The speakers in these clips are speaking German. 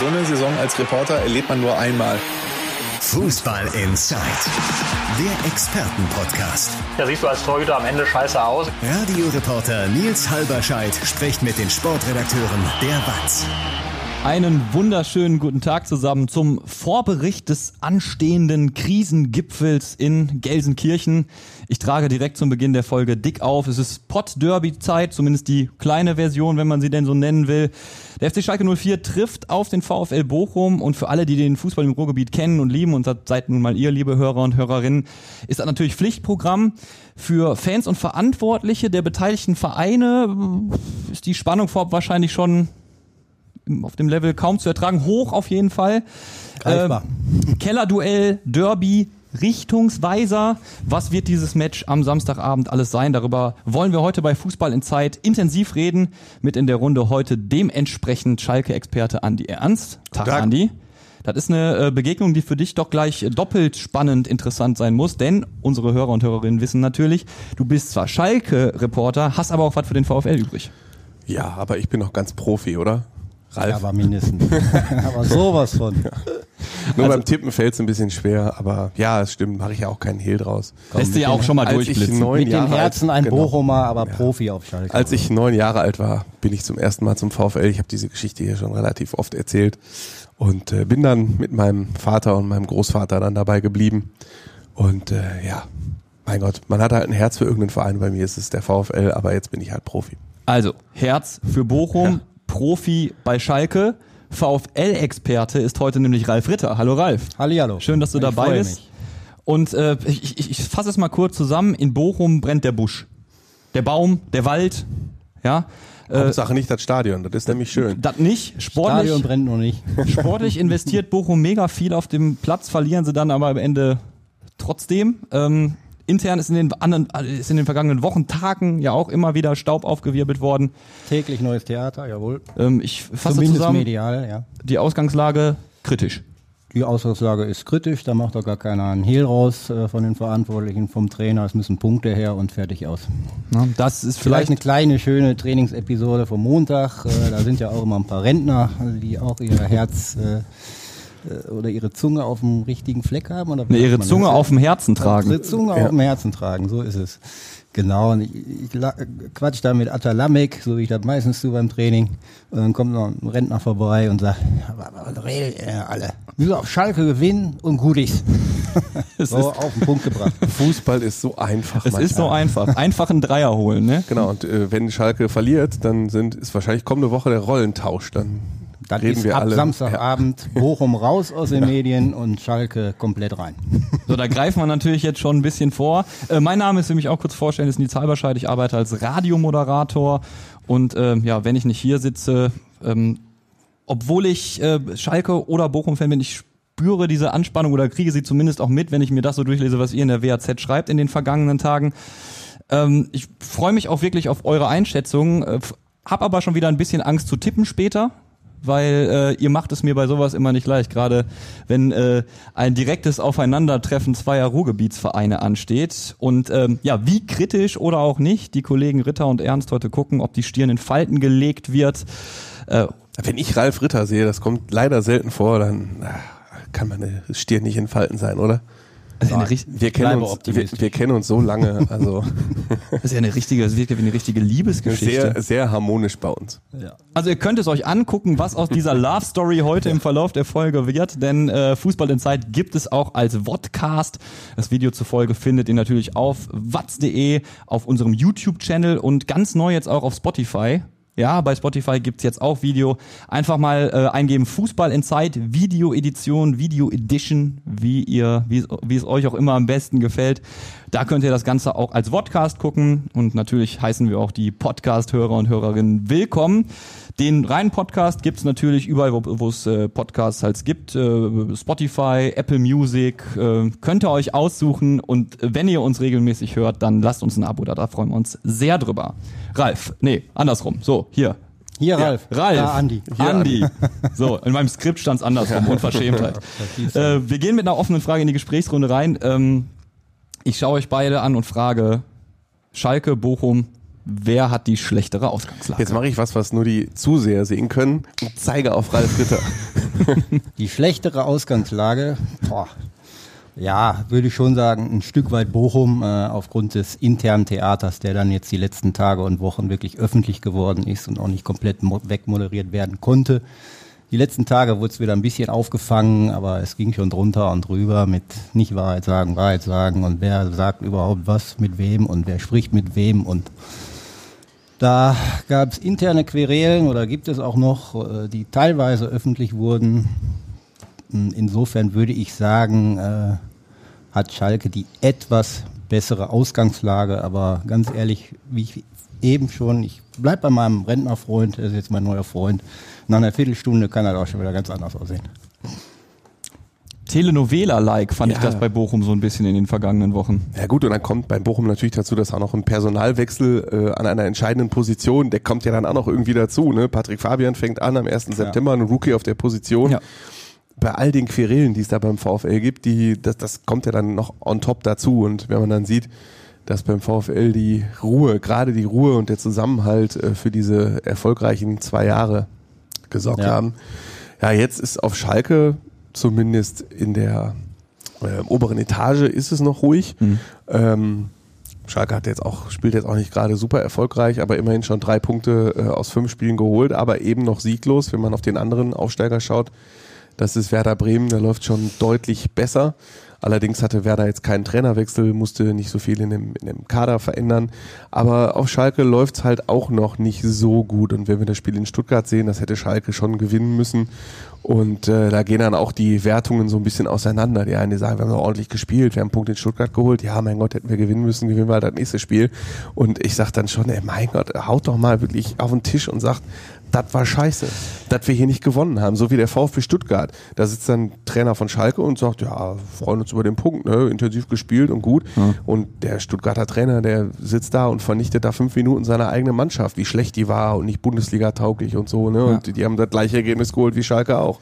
So eine Saison als Reporter erlebt man nur einmal. Fußball Inside, der Expertenpodcast. Da siehst du als Torhüter am Ende scheiße aus. Radioreporter Nils Halberscheid spricht mit den Sportredakteuren der WAZ. Einen wunderschönen guten Tag zusammen zum Vorbericht des anstehenden Krisengipfels in Gelsenkirchen. Ich trage direkt zum Beginn der Folge dick auf. Es ist Pott-Derby-Zeit, zumindest die kleine Version, wenn man sie denn so nennen will. Der FC Schalke 04 trifft auf den VfL Bochum und für alle, die den Fußball im Ruhrgebiet kennen und lieben und seid nun mal ihr, liebe Hörer und Hörerinnen, ist das natürlich Pflichtprogramm. Für Fans und Verantwortliche der beteiligten Vereine ist die Spannung vorab wahrscheinlich schon auf dem Level kaum zu ertragen. Hoch auf jeden Fall. Greifbar. Äh, Kellerduell, Derby, Richtungsweiser. Was wird dieses Match am Samstagabend alles sein? Darüber wollen wir heute bei Fußball in Zeit intensiv reden. Mit in der Runde heute dementsprechend Schalke-Experte Andi Ernst. Tag, Tag. Andi. Das ist eine äh, Begegnung, die für dich doch gleich doppelt spannend interessant sein muss, denn unsere Hörer und Hörerinnen wissen natürlich, du bist zwar Schalke-Reporter, hast aber auch was für den VfL übrig. Ja, aber ich bin noch ganz Profi, oder? Ralf. Ja, aber mindestens. aber sowas von. Nur beim Tippen fällt es ein bisschen schwer, aber ja, es stimmt, mache ich ja auch keinen Hehl draus. Lässt dir ja auch schon mal durchblitzen. Mit dem Herzen alt, ein genau. Bochumer, aber Profi auf Schalke. Als ich neun Jahre alt war, bin ich zum ersten Mal zum VfL. Ich habe diese Geschichte hier schon relativ oft erzählt und äh, bin dann mit meinem Vater und meinem Großvater dann dabei geblieben. Und äh, ja, mein Gott, man hat halt ein Herz für irgendeinen Verein. Bei mir ist es der VfL, aber jetzt bin ich halt Profi. Also, Herz für Bochum, Profi bei Schalke. VfL-Experte ist heute nämlich Ralf Ritter. Hallo Ralf. Hallihallo. Schön, dass du Ich dabei bist. mich. Und äh, ich, ich, ich fasse es mal kurz zusammen. In Bochum brennt der Busch. Der Baum, der Wald. Ja. Äh, Hauptsache nicht das Stadion, das ist nämlich schön. das nicht. Sportlich, Stadion brennt noch nicht. sportlich investiert Bochum mega viel auf dem Platz, verlieren sie dann aber am Ende trotzdem. Ähm, intern ist in den anderen, ist in den vergangenen Wochen, Tagen ja auch immer wieder Staub aufgewirbelt worden. Täglich neues Theater, jawohl. Ähm, ich fasse Zumindest zusammen. medial, ja. Die Ausgangslage kritisch. Die Ausgangslage ist kritisch, da macht doch gar keiner einen Hehl raus äh, von den Verantwortlichen, vom Trainer. Es müssen Punkte her und fertig aus. Ne? Das ist Vielleicht vielleicht eine kleine, schöne Trainingsepisode vom Montag. Äh, da sind ja auch immer ein paar Rentner, die auch ihr Herz äh, äh, oder ihre Zunge auf dem richtigen Fleck haben. Oder wie ne, ihre Zunge das? auf dem Herzen tragen. Ihre Zunge auf dem Herzen tragen, so ist es. Genau, und ich, ich quatsch da mit Atalamek, so wie ich das meistens tue beim Training. Und dann kommt noch ein Rentner vorbei und sagt, "Aber was redet ihr alle? Müssen auf Schalke gewinnen und gut ist. So ist, auf den Punkt gebracht. Fußball ist so einfach. es ist so manchmal. einfach. Einfach einen Dreier holen, ne? Genau, und äh, wenn Schalke verliert, dann sind, ist wahrscheinlich kommende Woche der Rollentausch. Dann Dann reden ist wir ab alle. Samstagabend Bochum raus aus den Medien und Schalke komplett rein. So, da greifen wir natürlich jetzt schon ein bisschen vor. Äh, mein Name ist, will mich auch kurz vorstellen, ist Nils Halberscheid. Ich arbeite als Radiomoderator und ähm, ja, wenn ich nicht hier sitze, ähm, obwohl ich äh, Schalke oder Bochum-Fan bin, ich spüre diese Anspannung oder kriege sie zumindest auch mit, wenn ich mir das so durchlese, was ihr in der WAZ schreibt in den vergangenen Tagen. Ähm, ich freue mich auch wirklich auf eure Einschätzungen, äh, hab aber schon wieder ein bisschen Angst zu tippen später, weil äh, ihr macht es mir bei sowas immer nicht leicht, gerade wenn äh, ein direktes Aufeinandertreffen zweier Ruhrgebietsvereine ansteht. Und ähm, ja, wie kritisch oder auch nicht die Kollegen Ritter und Ernst heute gucken, ob die Stirn in Falten gelegt wird. Äh, Wenn ich Ralf Ritter sehe, das kommt leider selten vor, dann ah, kann meine Stirn nicht in Falten sein, oder? Ja eine, Wir kennen, uns, wir, wir kennen uns so lange, also das ist ja eine richtige, das wirkt ja wie eine richtige Liebesgeschichte. sehr, sehr harmonisch bei uns. Also ihr könnt es euch angucken, was aus dieser Love Story heute im Verlauf der Folge wird, denn äh, Fußball in Zeit gibt es auch als Vodcast. Das Video zur Folge findet ihr natürlich auf watz.de, auf unserem YouTube-Channel und ganz neu jetzt auch auf Spotify. Ja, bei Spotify gibt's jetzt auch Video. Einfach mal äh, eingeben Fußball in Zeit, Video-Edition, Video-Edition, wie ihr, wie, es- wie es euch auch immer am besten gefällt. Da könnt ihr das Ganze auch als Vodcast gucken und natürlich heißen wir auch die Podcast-Hörer und Hörerinnen willkommen. Den reinen Podcast gibt's natürlich überall, wo es äh, Podcasts halt gibt. Äh, Spotify, Apple Music, äh, könnt ihr euch aussuchen. Und wenn ihr uns regelmäßig hört, dann lasst uns ein Abo da, da freuen wir uns sehr drüber. Ralf, nee, andersrum. So, hier. Hier, Ralf. Ralf. Da, Andi. Andi. So, in meinem Skript stand's andersrum. Unverschämtheit. äh, wir gehen mit einer offenen Frage in die Gesprächsrunde rein. Ähm, ich schaue euch beide an und frage, Schalke, Bochum, wer hat die schlechtere Ausgangslage? Jetzt mache ich was, was nur die Zuseher sehen können und zeige auf Ralf Ritter. Die schlechtere Ausgangslage, boah, ja, würde ich schon sagen, ein Stück weit Bochum äh, aufgrund des internen Theaters, der dann jetzt die letzten Tage und Wochen wirklich öffentlich geworden ist und auch nicht komplett mo- wegmoderiert werden konnte. Die letzten Tage wurde es wieder ein bisschen aufgefangen, aber es ging schon drunter und drüber mit nicht Wahrheit sagen, Wahrheit sagen und wer sagt überhaupt was mit wem und wer spricht mit wem und da gab es interne Querelen oder gibt es auch noch, äh, die teilweise öffentlich wurden. Mm, Insofern würde ich sagen, äh, hat Schalke die etwas bessere Ausgangslage, aber ganz ehrlich, wie ich eben schon, ich bleib bei meinem Rentnerfreund, er ist jetzt mein neuer Freund. Nach einer Viertelstunde kann er auch schon wieder ganz anders aussehen. Telenovela-like fand ich Ja. das bei Bochum so ein bisschen in den vergangenen Wochen. Ja gut, und dann kommt beim Bochum natürlich dazu, dass auch noch ein Personalwechsel äh, an einer entscheidenden Position, der kommt ja dann auch noch irgendwie dazu. Ne? Patrick Fabian fängt an am 1. September, ein Rookie auf der Position. Ja. Bei all den Querelen, die es da beim VfL gibt, die, das, das kommt ja dann noch on top dazu. Und wenn man dann sieht, dass beim VfL die Ruhe, gerade die Ruhe und der Zusammenhalt äh, für diese erfolgreichen zwei Jahre gesorgt Ja. haben. Ja, jetzt ist auf Schalke zumindest in der äh, oberen Etage ist es noch ruhig. Ähm, Schalke hat jetzt auch, spielt jetzt auch nicht gerade super erfolgreich, aber immerhin schon drei Punkte äh, aus fünf Spielen geholt, aber eben noch sieglos, wenn man auf den anderen Aufsteiger schaut. Das ist Werder Bremen, der läuft schon deutlich besser. Allerdings hatte Werder jetzt keinen Trainerwechsel, musste nicht so viel in dem, in dem Kader verändern. Aber auf Schalke läuft's halt auch noch nicht so gut. Und wenn wir das Spiel in Stuttgart sehen, das hätte Schalke schon gewinnen müssen. Und äh, da gehen dann auch die Wertungen so ein bisschen auseinander. Die einen sagen, wir haben ordentlich gespielt, wir haben einen Punkt in Stuttgart geholt. Ja, mein Gott, hätten wir gewinnen müssen, gewinnen wir halt das nächste Spiel. Und ich sag dann schon, ey, mein Gott, haut doch mal wirklich auf den Tisch und sagt, das war scheiße, dass wir hier nicht gewonnen haben, so wie der VfB Stuttgart. Da sitzt dann Trainer von Schalke und sagt, ja, freuen uns über den Punkt, ne? intensiv gespielt und gut. Und der Stuttgarter Trainer, der sitzt da und vernichtet da fünf Minuten seine eigene Mannschaft, wie schlecht die war und nicht Bundesliga tauglich und so. Ne? Und die haben das gleiche Ergebnis geholt wie Schalke auch.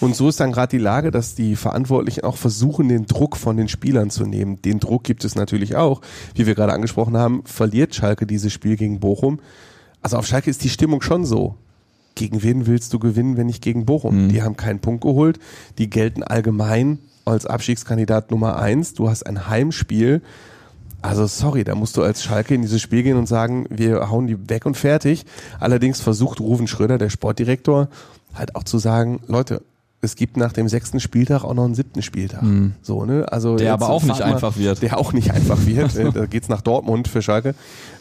Und so ist dann gerade die Lage, dass die Verantwortlichen auch versuchen, den Druck von den Spielern zu nehmen. Den Druck gibt es natürlich auch. Wie wir gerade angesprochen haben, verliert Schalke dieses Spiel gegen Bochum. Also auf Schalke ist die Stimmung schon so gegen wen willst du gewinnen, wenn nicht gegen Bochum? Die haben keinen Punkt geholt. Die gelten allgemein als Abstiegskandidat Nummer eins. Du hast ein Heimspiel. Also sorry, da musst du als Schalke in dieses Spiel gehen und sagen, wir hauen die weg und fertig. Allerdings versucht Ruven Schröder, der Sportdirektor, halt auch zu sagen, Leute, es gibt nach dem sechsten Spieltag auch noch einen siebten Spieltag. So, ne? Also Der aber auch nicht mal- einfach wird. Der auch nicht einfach wird. Äh, da geht's nach Dortmund für Schalke.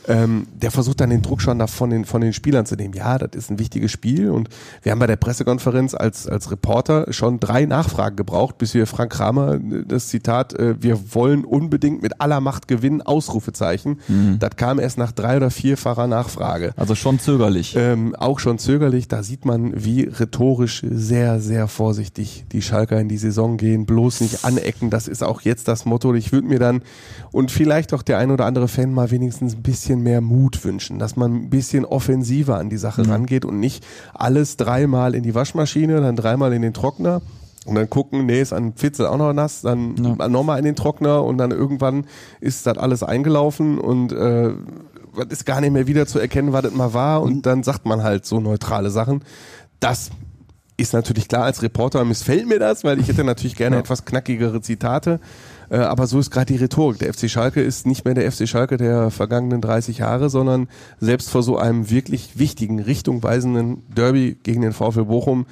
Ähm, der versucht dann den Druck schon da von den, von den Spielern zu nehmen. Ja, das ist ein wichtiges Spiel und wir haben bei der Pressekonferenz als, als Reporter schon drei Nachfragen gebraucht, bis wir Frank Kramer äh, das Zitat, äh, wir wollen unbedingt mit aller Macht gewinnen, Ausrufezeichen. Das kam erst nach drei oder vierfacher Nachfrage. Also schon zögerlich. Ähm, auch schon zögerlich, da sieht man, wie rhetorisch sehr, sehr vorsichtig die Schalker in die Saison gehen. Bloß nicht anecken, das ist auch jetzt das Motto. Ich würde mir dann und vielleicht auch der ein oder andere Fan mal wenigstens ein bisschen mehr Mut wünschen, dass man ein bisschen offensiver an die Sache rangeht und nicht alles dreimal in die Waschmaschine, dann dreimal in den Trockner. Und dann gucken, nee, ist an Pfitzel auch noch nass, dann nochmal in den Trockner und dann irgendwann ist das alles eingelaufen und äh, ist gar nicht mehr wieder zu erkennen, was das mal war und dann sagt man halt so neutrale Sachen. Das ist natürlich klar, als Reporter missfällt mir das, weil ich hätte natürlich gerne etwas knackigere Zitate. Äh, aber so ist gerade die Rhetorik. Der FC Schalke ist nicht mehr der FC Schalke der vergangenen 30 Jahre, sondern selbst vor so einem wirklich wichtigen, richtungweisenden Derby gegen den VfL Bochum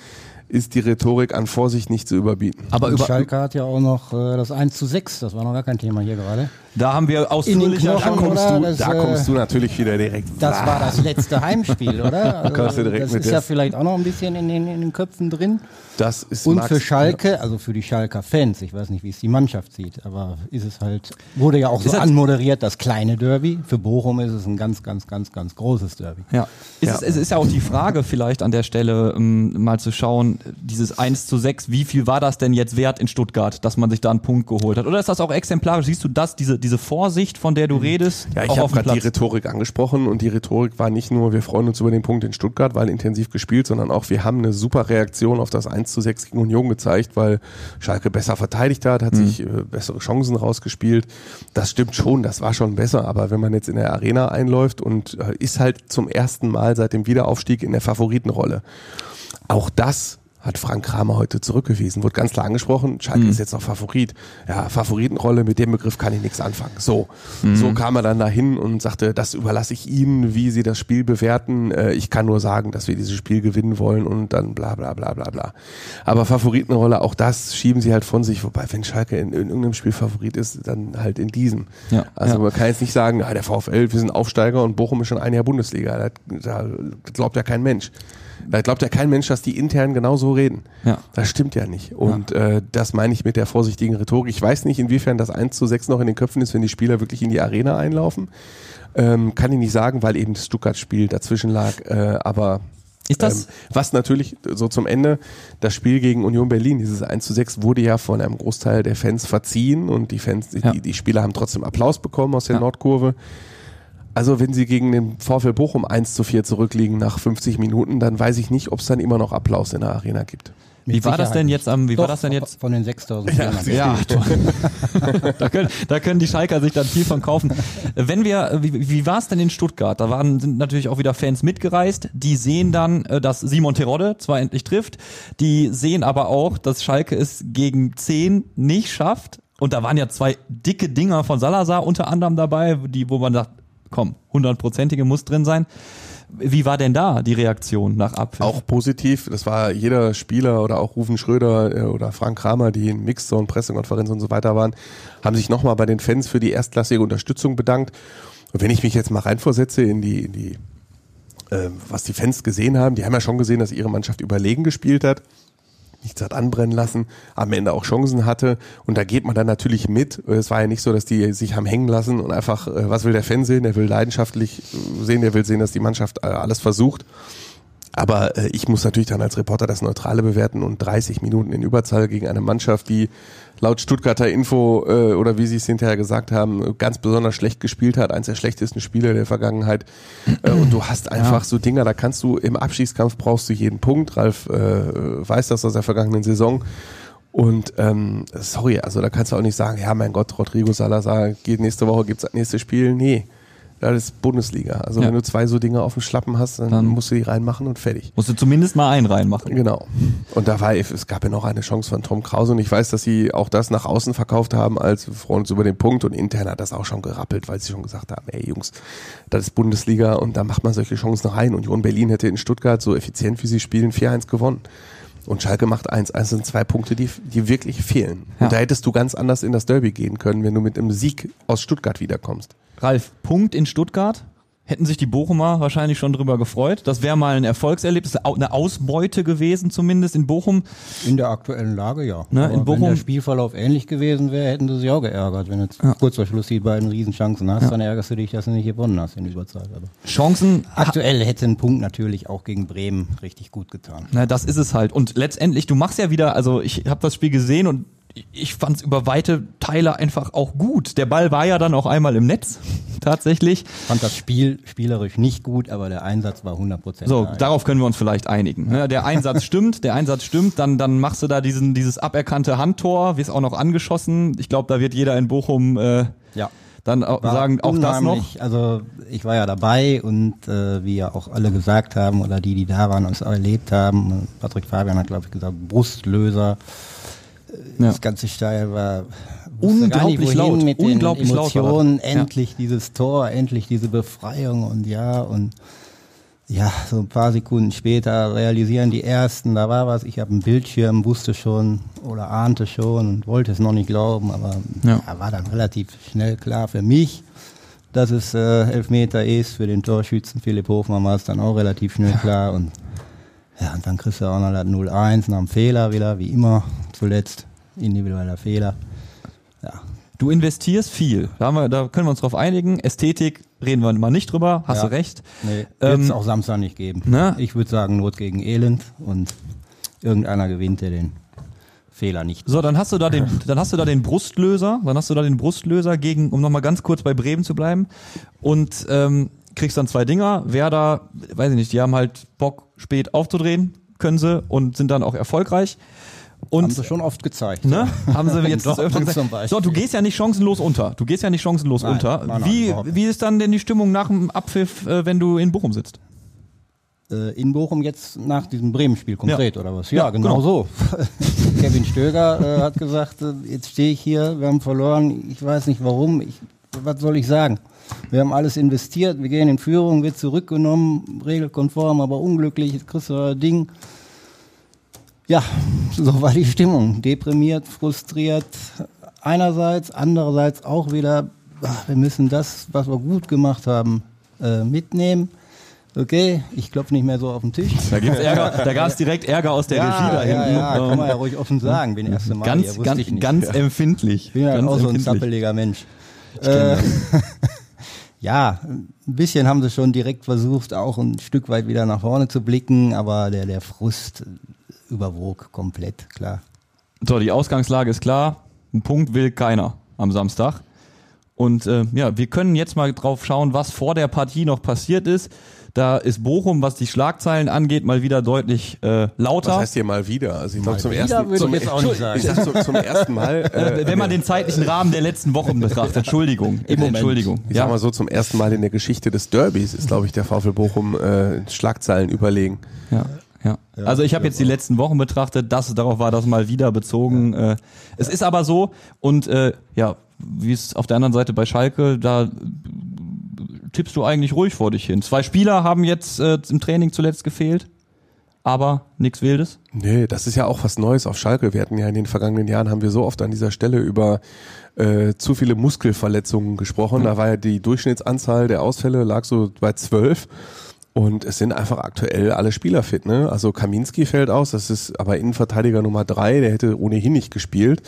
ist die Rhetorik an Vorsicht nicht zu überbieten. Aber über, Schalke hat ja auch noch äh, das 1 zu 6, das war noch gar kein Thema hier gerade. Da haben wir In ausführlich Da kommst, du, Das, da äh, kommst du natürlich wieder direkt. Das war das letzte Heimspiel, oder? Also, kommst du direkt das ist ja vielleicht auch noch ein bisschen in den, in den Köpfen drin. Das ist Und Max- für Schalke, also für die Schalker Fans, ich weiß nicht, wie es die Mannschaft sieht, aber ist es halt, wurde ja auch so das- anmoderiert, das kleine Derby. Für Bochum ist es ein ganz, ganz, ganz, ganz großes Derby. Ja. Ist Ja. Es, es ist ja auch die Frage vielleicht an der Stelle, ähm, mal zu schauen, dieses 1 zu 6, wie viel war das denn jetzt wert in Stuttgart, dass man sich da einen Punkt geholt hat? Oder ist das auch exemplarisch? Siehst du das, diese, diese Vorsicht, von der du redest, Ja, ich habe gerade die? Rhetorik angesprochen und die Rhetorik war nicht nur, wir freuen uns über den Punkt in Stuttgart, weil intensiv gespielt, sondern auch, wir haben eine super Reaktion auf das 1 zu 6 gegen Union gezeigt, weil Schalke besser verteidigt hat, hat sich äh, bessere Chancen rausgespielt. Das stimmt schon, das war schon besser, aber wenn man jetzt in der Arena einläuft und äh, ist halt zum ersten Mal seit dem Wiederaufstieg in der Favoritenrolle. Auch das hat Frank Kramer heute zurückgewiesen. Wurde ganz klar angesprochen, Schalke ist jetzt noch Favorit. Ja, Favoritenrolle, mit dem Begriff kann ich nichts anfangen. So, so kam er dann dahin und sagte, das überlasse ich Ihnen, wie Sie das Spiel bewerten. Äh, Ich kann nur sagen, dass wir dieses Spiel gewinnen wollen und dann bla bla bla bla bla. Aber Favoritenrolle, auch das schieben sie halt von sich. Wobei, wenn Schalke in, in irgendeinem Spiel Favorit ist, dann halt in diesem. Ja, Also ja. man kann jetzt nicht sagen, ah, der VfL, wir sind Aufsteiger und Bochum ist schon ein Jahr Bundesliga. Da, da glaubt ja kein Mensch. Da glaubt ja kein Mensch, dass die intern genauso reden. Ja. Das stimmt ja nicht. Und äh, das meine ich mit der vorsichtigen Rhetorik. Ich weiß nicht, inwiefern das 1 zu 6 noch in den Köpfen ist, wenn die Spieler wirklich in die Arena einlaufen. Ähm, kann ich nicht sagen, weil eben das Stuttgart-Spiel dazwischen lag. Äh, aber Ist das- ähm, was natürlich so zum Ende, das Spiel gegen Union Berlin, dieses 1 zu 6, wurde ja von einem Großteil der Fans verziehen und die Fans, Ja. die, die Spieler haben trotzdem Applaus bekommen aus der Ja. Nordkurve. Also wenn sie gegen den VfL Bochum 1 zu 4 zurückliegen nach 50 Minuten, dann weiß ich nicht, ob es dann immer noch Applaus in der Arena gibt. Wie war das denn jetzt am, wie war Doch, das denn jetzt? Von den 6000 ja, Ja, da, können, da können die Schalker sich dann viel von kaufen. Wenn wir, wie, wie war es denn in Stuttgart? Da waren sind natürlich auch wieder Fans mitgereist. Die sehen dann, äh, dass Simon Terodde zwar endlich trifft, die sehen aber auch, dass Schalke es gegen 10 nicht schafft. Und da waren ja zwei dicke Dinger von Salazar unter anderem dabei, die, wo man sagt, komm, hundertprozentige muss drin sein. Wie war denn da die Reaktion nach Abpfiff? Auch positiv, das war jeder Spieler oder auch Rufen Schröder äh, oder Frank Kramer, die in Mixzone, Pressekonferenz und so weiter waren, haben sich nochmal bei den Fans für die erstklassige Unterstützung bedankt. Und wenn ich mich jetzt mal reinvorsetze in die, in die äh, was die Fans gesehen haben, die haben ja schon gesehen, dass ihre Mannschaft überlegen gespielt hat, nichts hat anbrennen lassen, am Ende auch Chancen hatte und da geht man dann natürlich mit. Es war ja nicht so, dass die sich haben hängen lassen und einfach, äh, was will der Fan sehen? Der will leidenschaftlich äh, sehen, der will sehen, dass die Mannschaft äh, alles versucht. Aber äh, ich muss natürlich dann als Reporter das Neutrale bewerten und 30 Minuten in Überzahl gegen eine Mannschaft, die laut Stuttgarter Info äh, oder wie sie es hinterher gesagt haben, ganz besonders schlecht gespielt hat, eins der schlechtesten Spiele der Vergangenheit. Äh, und du hast einfach so Dinger, da kannst du im Abschießkampf brauchst du jeden Punkt. Ralf äh, weiß das aus der vergangenen Saison. Und ähm, sorry, also da kannst du auch nicht sagen, ja mein Gott, Rodrigo Salazar geht nächste Woche, gibt's das nächste Spiel. Nee, das ist Bundesliga. Also Ja. wenn du zwei so Dinge auf dem Schlappen hast, dann, Dann- musst du die reinmachen und fertig. Musst du zumindest mal einen reinmachen. Genau. Und da war, es gab ja noch eine Chance von Tom Krause und ich weiß, dass sie auch das nach außen verkauft haben, als wir freuen uns über den Punkt und intern hat das auch schon gerappelt, weil sie schon gesagt haben, ey Jungs, das ist Bundesliga und da macht man solche Chancen rein. Union Berlin hätte in Stuttgart so effizient wie sie spielen 4-1 gewonnen. Und Schalke macht 1-1 Das sind zwei Punkte, die, die wirklich fehlen. Ja. Und da hättest du ganz anders in das Derby gehen können, wenn du mit einem Sieg aus Stuttgart wiederkommst. Ralf, Punkt in Stuttgart. Hätten sich die Bochumer wahrscheinlich schon drüber gefreut. Das wäre mal ein Erfolgserlebnis, eine Ausbeute gewesen zumindest in Bochum. In der aktuellen Lage, ja. Ne, in Bochum- wenn der Spielverlauf ähnlich gewesen wäre, hätten sie sich auch geärgert. Wenn du jetzt kurz vor Schluss die beiden Riesenchancen hast, dann ärgerst du dich, dass du nicht gewonnen hast in Überzahl. Aber Chancen, aktuell hätte ein Punkt natürlich auch gegen Bremen richtig gut getan. na, das ist es halt. Und letztendlich, du machst ja wieder, also ich habe das Spiel gesehen und ich fand es über weite Teile einfach auch gut. Der Ball war ja dann auch einmal im Netz, tatsächlich. Fand das Spiel spielerisch nicht gut, aber der Einsatz war 100% So, da. darauf können wir uns vielleicht einigen. Ne? Der Einsatz stimmt, der Einsatz stimmt, dann, dann machst du da diesen, dieses aberkannte Handtor, wirst auch noch angeschossen. Ich glaube, da wird jeder in Bochum äh, Ja. dann auch sagen, auch das noch. Also ich war ja dabei und äh, wie ja auch alle gesagt haben oder die, die da waren und es erlebt haben, Patrick Fabian hat glaube ich gesagt, Brustlöser. Ja. Das ganze Stadion war Unglaublich wohin laut, mit unglaublich den laut. Emotionen. Ja. Endlich dieses Tor, endlich diese Befreiung und ja und ja, so ein paar Sekunden später realisieren die ersten, da war was, ich habe einen Bildschirm, wusste schon oder ahnte schon und wollte es noch nicht glauben, aber Ja. ja. war dann relativ schnell klar für mich, dass es äh, Elfmeter ist. Für den Torschützen Philipp Hofmann war es dann auch relativ schnell klar und ja, und dann kriegst du auch noch das 0-1 nach dem Fehler wieder, wie immer, zuletzt individueller Fehler. Ja, Du investierst viel. Da, wir, da können wir uns drauf einigen. Ästhetik reden wir mal nicht drüber, hast Ja. du recht. nee, Ähm, wird es auch Samstag nicht geben. ne? Ich würde sagen, Not gegen Elend und irgendeiner gewinnt, der den Fehler nicht. So, dann hast du da den, dann hast du da den Brustlöser, dann hast du da den Brustlöser gegen, um nochmal ganz kurz bei Bremen zu bleiben und ähm, kriegst dann zwei Dinger. Werder, weiß ich nicht, die haben halt Bock spät aufzudrehen, können sie und sind dann auch erfolgreich. Und Haben sie schon oft gezeigt. Ne? Haben sie jetzt das öfter. Beispiel. So, du gehst ja nicht chancenlos unter. Du gehst ja nicht chancenlos Nein, unter. nein, nein, wie, nicht. wie ist dann denn die Stimmung nach dem Abpfiff, äh, wenn du in Bochum sitzt? Äh, in Bochum jetzt nach diesem Bremen-Spiel konkret Ja. oder was? Ja, Ja, genau, genau. so. Kevin Stöger äh, hat gesagt, äh, jetzt stehe ich hier, wir haben verloren, ich weiß nicht warum, ich, was soll ich sagen? Wir haben alles investiert, wir gehen in Führung, wird zurückgenommen, regelkonform, aber unglücklich, jetzt kriegst du das Ding. Ja, so war die Stimmung. Deprimiert, frustriert einerseits, andererseits auch wieder, ach, wir müssen das, was wir gut gemacht haben, äh, mitnehmen. Okay, ich klopfe nicht mehr so auf den Tisch. Da gibt's Ärger, da gab es direkt Ärger aus der Regie da ja, hinten. ja, kann man ja ruhig offen sagen, bin erste Mal ganz, hier, ganz, ganz empfindlich. Ich bin ja ganz auch so ein zappeliger Mensch. Äh, ja, ein bisschen haben sie schon direkt versucht, auch ein Stück weit wieder nach vorne zu blicken, aber der, der Frust überwog komplett, klar. So, die Ausgangslage ist klar. Ein Punkt will keiner am Samstag. Und äh, ja, wir können jetzt mal drauf schauen, was vor der Partie noch passiert ist. Da ist Bochum, was die Schlagzeilen angeht, mal wieder deutlich äh, lauter. Was heißt hier mal wieder? Also ich glaube zum wieder ersten würde zum, ich. Ich sag zum, zum ersten Mal. Äh, Wenn man den zeitlichen Rahmen der letzten Wochen betrachtet. Entschuldigung. Im Moment. Entschuldigung. ich Ja, sag mal so, zum ersten Mal in der Geschichte des Derbys ist, glaube ich, der VfL Bochum äh, Schlagzeilen überlegen. ja, ja. Also ich habe jetzt die letzten Wochen betrachtet, das darauf war das mal wieder bezogen. Äh, es ist aber so und äh, ja, wie es auf der anderen Seite bei Schalke, da tippst du eigentlich ruhig vor dich hin. Zwei Spieler haben jetzt äh, im Training zuletzt gefehlt, aber nichts Wildes. Nee, das ist ja auch was Neues auf Schalke. Wir hatten ja in den vergangenen Jahren, haben wir so oft an dieser Stelle über äh, zu viele Muskelverletzungen gesprochen. Da war ja die Durchschnittsanzahl der Ausfälle lag so bei zwölf. Und es sind einfach aktuell alle Spieler fit, ne? Also Kaminski fällt aus, das ist aber Innenverteidiger Nummer drei, der hätte ohnehin nicht gespielt.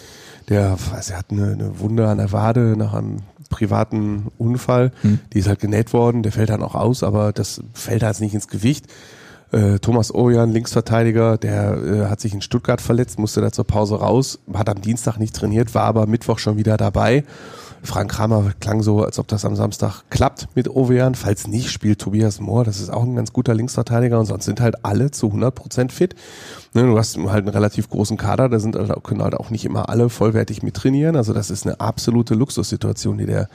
Der, er hat eine, eine Wunde an der Wade nach einem privaten Unfall. Die ist halt genäht worden, der fällt dann auch aus, aber das fällt halt nicht ins Gewicht. Äh, Thomas Ojan, Linksverteidiger, der äh, hat sich in Stuttgart verletzt, musste da zur Pause raus, hat am Dienstag nicht trainiert, war aber Mittwoch schon wieder dabei. Frank Kramer klang so, als ob das am Samstag klappt mit Ovejan. Falls nicht, spielt Tobias Mohr. Das ist auch ein ganz guter Linksverteidiger und sonst sind halt alle zu 100% fit. Ne, du hast halt einen relativ großen Kader, da sind auch- können halt auch nicht immer alle vollwertig mittrainieren. Also das ist eine absolute Luxussituation, die der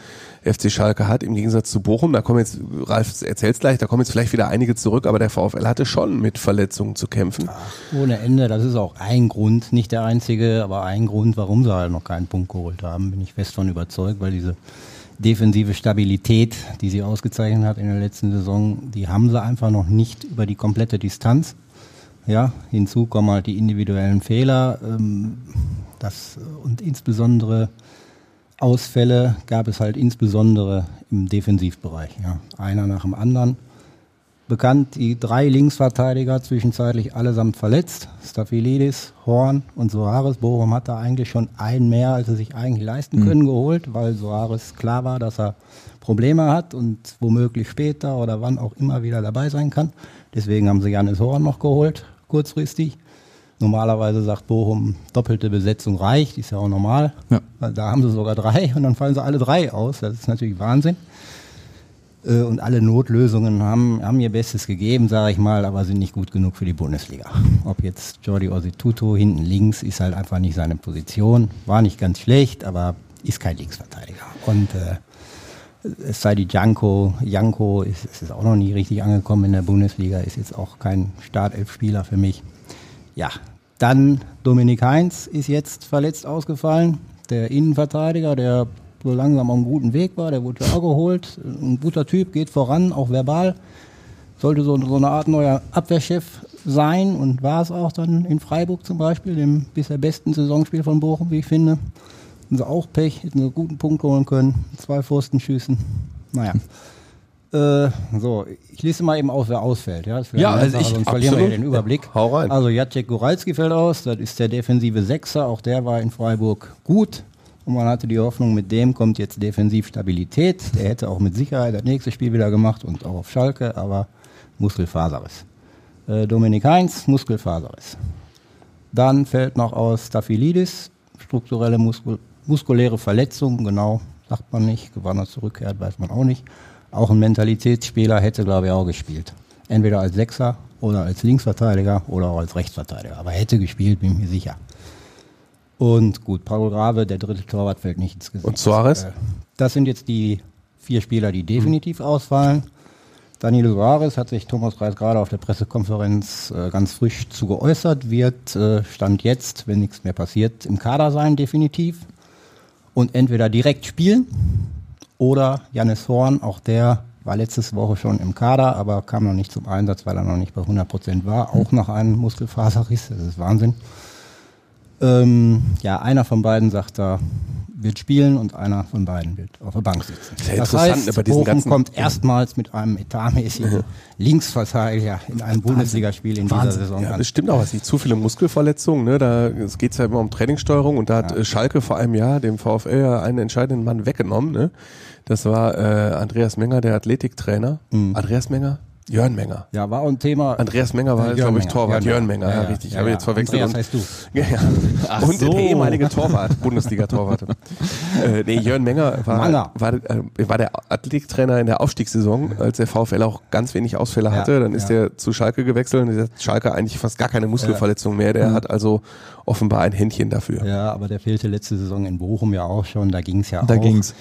FC Schalke hat. Im Gegensatz zu Bochum, da kommen jetzt, Ralf erzählt's gleich, da kommen jetzt vielleicht wieder einige zurück, aber der VfL hatte schon mit Verletzungen zu kämpfen. Ohne Ende, das ist auch ein Grund, nicht der einzige, aber ein Grund, warum sie halt noch keinen Punkt geholt haben, bin ich fest von überzeugt, weil diese defensive Stabilität, die sie ausgezeichnet hat in der letzten Saison, die haben sie einfach noch nicht über die komplette Distanz. Ja, hinzu kommen halt die individuellen Fehler, ähm, das und insbesondere Ausfälle gab es halt insbesondere im Defensivbereich. Ja. Einer nach dem anderen. Bekannt, die drei Linksverteidiger zwischenzeitlich allesamt verletzt. Staphylidis, Horn und Soares. Bochum hat da eigentlich schon einen mehr, als sie sich eigentlich leisten können, geholt, weil Soares klar war, dass er Probleme hat und womöglich später oder wann auch immer wieder dabei sein kann. Deswegen haben sie Janis Horn noch geholt, kurzfristig. Normalerweise sagt Bochum, doppelte Besetzung reicht, ist ja auch normal. Ja. Da haben sie sogar drei und dann fallen sie alle drei aus. Das ist natürlich Wahnsinn. Äh, Und alle Notlösungen haben, haben ihr Bestes gegeben, sage ich mal, aber sind nicht gut genug für die Bundesliga. Ob jetzt Jordi Osituto hinten links ist halt einfach nicht seine Position. War nicht ganz schlecht, aber ist kein Linksverteidiger. Und äh, es sei die Janko, Janko ist, ist auch noch nie richtig angekommen in der Bundesliga, ist jetzt auch kein Startelf-Spieler für mich. Ja, dann Dominik Heinz ist jetzt verletzt ausgefallen. Der Innenverteidiger, der so langsam auf einem guten Weg war, der wurde ja auch geholt. Ein guter Typ, geht voran, auch verbal. Sollte so, so eine Art neuer Abwehrchef sein und war es auch dann in Freiburg zum Beispiel, dem bisher besten Saisonspiel von Bochum, wie ich finde. Haben sie auch Pech, hätten einen guten Punkt holen können. Zwei Pfostenschüssen. Naja. Äh, so, ich lese mal eben aus, wer ausfällt. Ja, Ja, also ich- sonst verlieren wir den Überblick. Ja, hau rein. Also Jacek Goralski fällt aus, das ist der defensive Sechser, auch der war in Freiburg gut. Und man hatte die Hoffnung, mit dem kommt jetzt defensiv Stabilität. Der hätte auch mit Sicherheit das nächste Spiel wieder gemacht und auch auf Schalke, aber Muskelfaserriss. Äh, Dominik Heinz, Muskelfaserriss. Dann fällt noch aus Staphylidis, strukturelle Muskul muskuläre Verletzung, genau, sagt man nicht. Wann er zurückkehrt, weiß man auch nicht. Auch ein Mentalitätsspieler hätte, glaube ich, auch gespielt. Entweder als Sechser oder als Linksverteidiger oder auch als Rechtsverteidiger. Aber hätte gespielt, bin ich mir sicher. Und gut, Paul Grave, der dritte Torwart, fällt nicht ins Gesicht. Und Suarez? Äh, Das sind jetzt die vier Spieler, die definitiv ausfallen. Danilo Suarez hat sich Thomas Reis gerade auf der Pressekonferenz äh, ganz frisch zu geäußert, wird äh, Stand jetzt, wenn nichts mehr passiert, im Kader sein, definitiv. Und entweder direkt spielen oder Janis Horn, auch der war letzte Woche schon im Kader, aber kam noch nicht zum Einsatz, weil er noch nicht bei 100 Prozent war, auch nach einem Muskelfaserriss, das ist Wahnsinn. Ähm, ja, einer von beiden sagt da, wird spielen und einer von beiden wird auf der Bank sitzen. Sehr das interessant, heißt, aber diesen Bochum ganzen- kommt erstmals mit einem etatmäßigen Linksverteidiger in ein Bundesligaspiel in dieser Saison Ja, das stimmt auch. Es nicht zu viele Muskelverletzungen. Ne? Da es geht's ja immer um Trainingssteuerung und da hat äh, Schalke vor einem Jahr dem VfL ja einen entscheidenden Mann weggenommen. Ne? Das war äh, Andreas Menger, der Athletiktrainer. Mhm. Andreas Menger? Jörn Menger. Ja, war auch ein Thema. Andreas Menger war, glaube ich. Torwart. Jörn Menger, ja, richtig. Ja, Habe ich ja. jetzt verwechselt. Andreas heißt du. Ja, ja. und so. der ehemalige Torwart, Bundesliga-Torwart. äh, nee, Jörn Menger war, Manger. war, äh, war der Athletiktrainer in der Aufstiegssaison, als der VfL auch ganz wenig Ausfälle hatte. Dann ist ja. der zu Schalke gewechselt und hat Schalke eigentlich fast gar keine Muskelverletzung mehr. Der hat also offenbar ein Händchen dafür. Ja, aber der fehlte letzte Saison in Bochum ja auch schon, da ging's ja Da auch. ging's.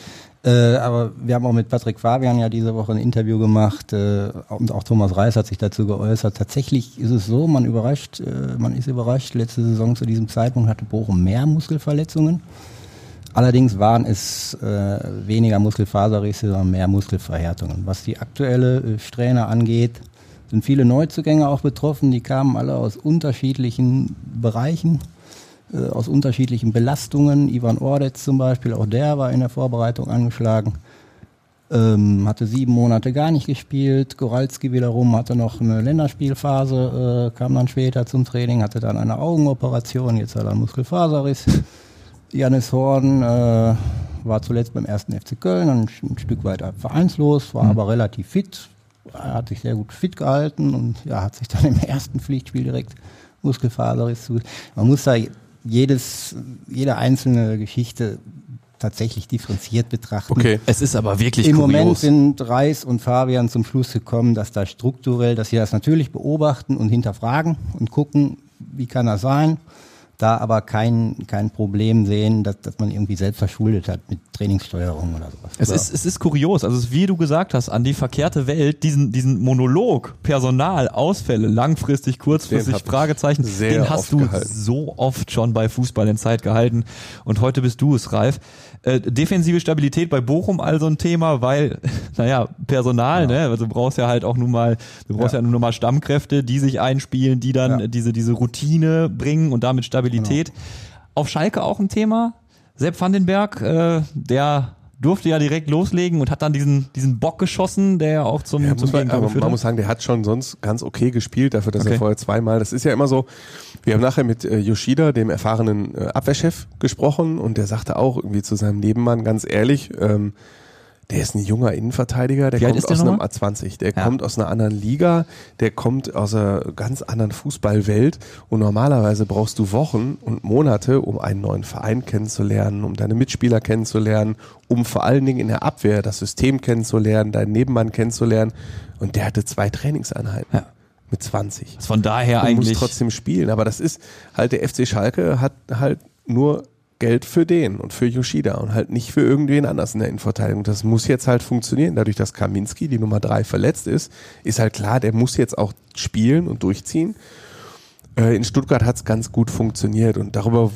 Äh, aber wir haben auch mit Patrick Fabian ja diese Woche ein Interview gemacht äh, und auch Thomas Reis hat sich dazu geäußert. Tatsächlich ist es so, man überrascht, äh, man ist überrascht, letzte Saison zu diesem Zeitpunkt hatte Bochum mehr Muskelverletzungen. Allerdings waren es äh, weniger Muskelfaserrisse, sondern mehr Muskelverhärtungen. Was die aktuelle äh, Strähne angeht, sind viele Neuzugänge auch betroffen. Die kamen alle aus unterschiedlichen Bereichen, äh, aus unterschiedlichen Belastungen. Ivan Ordetz zum Beispiel, auch der war in der Vorbereitung angeschlagen. Ähm, hatte sieben Monate gar nicht gespielt. Goralski wiederum hatte noch eine Länderspielphase, äh, kam dann später zum Training, hatte dann eine Augenoperation, jetzt hat er einen Muskelfaserriss. Janis Horn äh, war zuletzt beim ersten FC Köln, ein, ein Stück weit vereinslos, war aber relativ fit. Er hat sich sehr gut fit gehalten und ja, hat sich dann im ersten Pflichtspiel direkt Muskelfaserriss zu. Man muss da jedes, jede einzelne Geschichte tatsächlich differenziert betrachten. Okay. Es ist aber wirklich Im kurios. Moment sind Reis und Fabian zum Schluss gekommen, dass da strukturell, dass sie das natürlich beobachten und hinterfragen und gucken, wie kann das sein, da aber kein, kein Problem sehen, dass, dass man irgendwie selbst verschuldet hat mit Trainingssteuerung oder sowas. Es ist, es ist kurios, also es ist, wie du gesagt hast, an die verkehrte Welt, diesen, diesen Monolog, Personal, Ausfälle, langfristig, kurzfristig, Fragezeichen, sehr den hast du gehalten. so oft schon bei Fußball in Zeit gehalten und heute bist du es, Ralf. Äh, defensive Stabilität bei Bochum also ein Thema, weil, naja, Personal, ne, also du brauchst ja halt auch nun mal, du brauchst ja, nur mal Stammkräfte, die sich einspielen, die dann Ja. diese, diese Routine bringen und damit Stabilität. Auf Schalke auch ein Thema. Sepp Vandenberg, äh, der durfte ja direkt loslegen und hat dann diesen, diesen Bock geschossen, der ja auch zum, Ja, zum man, aber man muss sagen, der hat schon sonst ganz okay gespielt, dafür, dass Okay. er vorher zweimal, das ist ja immer so, wir haben nachher mit äh, Yoshida, dem erfahrenen äh, Abwehrchef, gesprochen und der sagte auch irgendwie zu seinem Nebenmann ganz ehrlich, ähm, der ist ein junger Innenverteidiger, der Wie kommt ist der aus einem nochmal? A20, der Ja. kommt aus einer anderen Liga, der kommt aus einer ganz anderen Fußballwelt und normalerweise brauchst du Wochen und Monate, um einen neuen Verein kennenzulernen, um deine Mitspieler kennenzulernen, um vor allen Dingen in der Abwehr das System kennenzulernen, deinen Nebenmann kennenzulernen und der hatte zwei Trainingseinheiten Ja. mit 20 Von daher und muss eigentlich. trotzdem spielen. Aber das ist halt der FC Schalke hat halt nur Geld für den und für Yoshida und halt nicht für irgendwen anders in der Innenverteidigung. Das muss jetzt halt funktionieren. Dadurch, dass Kaminski, die Nummer drei, verletzt ist, ist halt klar, der muss jetzt auch spielen und durchziehen. Äh, In Stuttgart hat es ganz gut funktioniert und darüber,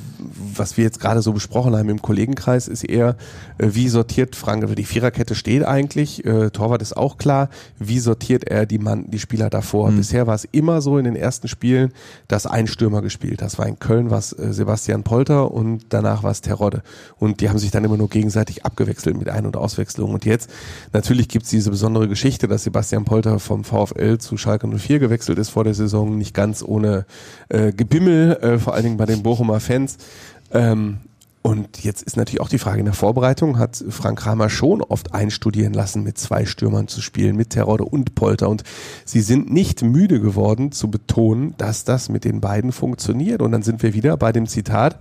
was wir jetzt gerade so besprochen haben im Kollegenkreis, ist eher, äh, wie sortiert Frank, die Viererkette steht eigentlich, äh, Torwart ist auch klar, wie sortiert er die Mann, die Spieler davor. Bisher war es immer so in den ersten Spielen, dass ein Stürmer gespielt. Das war in Köln was äh, Sebastian Polter und danach war es Terodde. Und die haben sich dann immer nur gegenseitig abgewechselt mit Ein- und Auswechslung. Und jetzt, natürlich gibt's diese besondere Geschichte, dass Sebastian Polter vom VfL zu Schalke 04 gewechselt ist vor der Saison, nicht ganz ohne äh, Gebimmel, äh, vor allen Dingen bei den Bochumer Fans. Ähm, und jetzt ist natürlich auch die Frage in der Vorbereitung, hat Frank Kramer schon oft einstudieren lassen, mit zwei Stürmern zu spielen, mit Terodde und Polter. Und sie sind nicht müde geworden zu betonen, dass das mit den beiden funktioniert. Und dann sind wir wieder bei dem Zitat,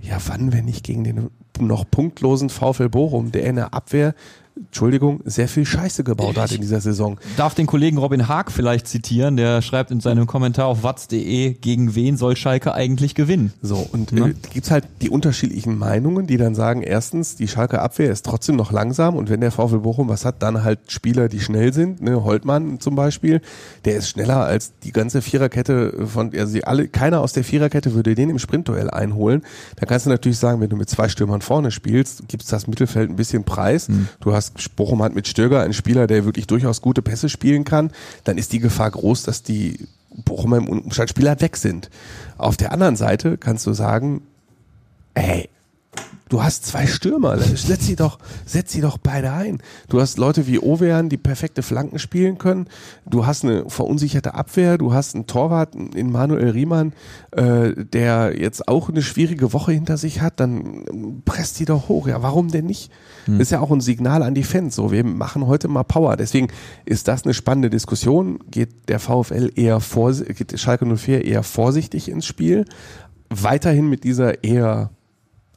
ja, wann, wenn nicht gegen den noch punktlosen VfL Bochum, der in der Abwehr Entschuldigung, sehr viel Scheiße gebaut hat in dieser Saison. Darf den Kollegen Robin Haag vielleicht zitieren, der schreibt in seinem Kommentar auf watz.de, gegen wen soll Schalke eigentlich gewinnen? So, und äh, gibt's halt die unterschiedlichen Meinungen, die dann sagen, erstens, die Schalke Abwehr ist trotzdem noch langsam und wenn der VfL Bochum was hat, dann halt Spieler, die schnell sind, ne, Holtmann zum Beispiel, der ist schneller als die ganze Viererkette von, also die alle, keiner aus der Viererkette würde den im Sprintduell einholen. Da kannst du natürlich sagen, wenn du mit zwei Stürmern vorne spielst, gibt's das Mittelfeld ein bisschen Preis. Du hast, Bochum hat mit Stöger einen Spieler, der wirklich durchaus gute Pässe spielen kann, dann ist die Gefahr groß, dass die Bochumer im Umschaltspieler weg sind. Auf der anderen Seite kannst du sagen, ey, du hast zwei Stürmer, setz sie doch, setz sie doch beide ein. Du hast Leute wie Ovean, die perfekte Flanken spielen können. Du hast eine verunsicherte Abwehr. Du hast einen Torwart in Manuel Riemann, äh, der jetzt auch eine schwierige Woche hinter sich hat. Dann presst die doch hoch. Ja, warum denn nicht? Ist ja auch ein Signal an die Fans. So, wir machen heute mal Power. Deswegen ist das eine spannende Diskussion. Geht der VfL eher vor, geht Schalke 04 eher vorsichtig ins Spiel? Weiterhin mit dieser eher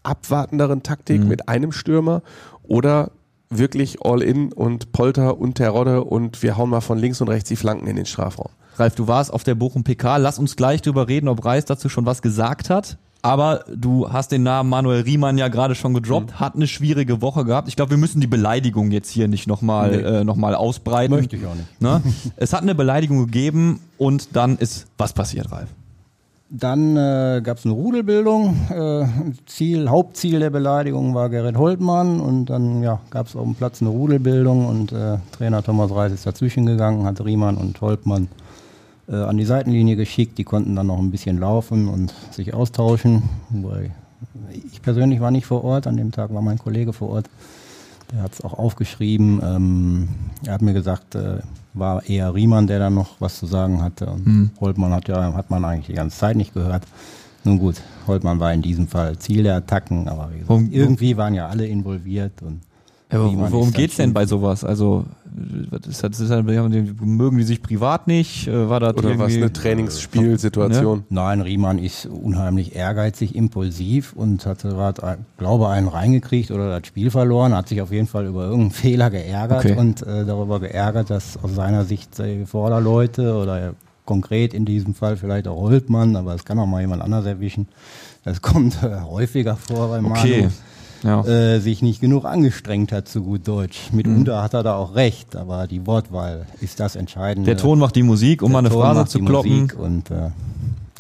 abwartenderen Taktik mit einem Stürmer oder wirklich all in und Polter und Terodde und wir hauen mal von links und rechts die Flanken in den Strafraum. Ralf, du warst auf der Bochum PK. Lass uns gleich drüber reden, ob Reis dazu schon was gesagt hat. Aber du hast den Namen Manuel Riemann ja gerade schon gedroppt, hat eine schwierige Woche gehabt. Ich glaube, wir müssen die Beleidigung jetzt hier nicht nochmal Nee. äh, noch mal ausbreiten. Möchte ich auch nicht. Ne? es hat eine Beleidigung gegeben und dann ist was passiert, Ralf? Dann äh, gab es eine Rudelbildung. Äh, Ziel, Hauptziel der Beleidigung war Gerrit Holtmann und dann ja, gab es auf dem Platz eine Rudelbildung und äh, Trainer Thomas Reis ist dazwischen gegangen, hat Riemann und Holtmann äh, an die Seitenlinie geschickt. Die konnten dann noch ein bisschen laufen und sich austauschen. Ich persönlich war nicht vor Ort, an dem Tag war mein Kollege vor Ort. Der hat es auch aufgeschrieben. Ähm, er hat mir gesagt, äh, war eher Riemann, der dann noch was zu sagen hatte. Und Holtmann hat ja, hat man eigentlich die ganze Zeit nicht gehört. Nun gut, Holtmann war in diesem Fall Ziel der Attacken, aber gesagt, irgendwie waren ja alle involviert und aber worum geht's denn bei sowas? Also das, ist das, mögen die sich privat nicht? Äh, War das Oder was irgendwie, eine Trainingsspielsituation. Nein, Riemann ist unheimlich ehrgeizig, impulsiv und hatte gerade, ein- glaube einen reingekriegt oder das Spiel verloren, hat sich auf jeden Fall über irgendeinen Fehler geärgert Okay. und äh, darüber geärgert, dass aus seiner Sicht die Vorderleute oder konkret in diesem Fall vielleicht auch Holtmann, aber es kann auch mal jemand anders erwischen. Das kommt äh, häufiger vor bei Manu. Okay. Ja. Äh, sich nicht genug angestrengt hat, zu gut Deutsch. Mitunter Mhm. hat er da auch recht, aber die Wortwahl ist das Entscheidende. Der Ton macht die Musik, um mal eine Der Ton Phrase macht zu die kloppen. Musik Und äh,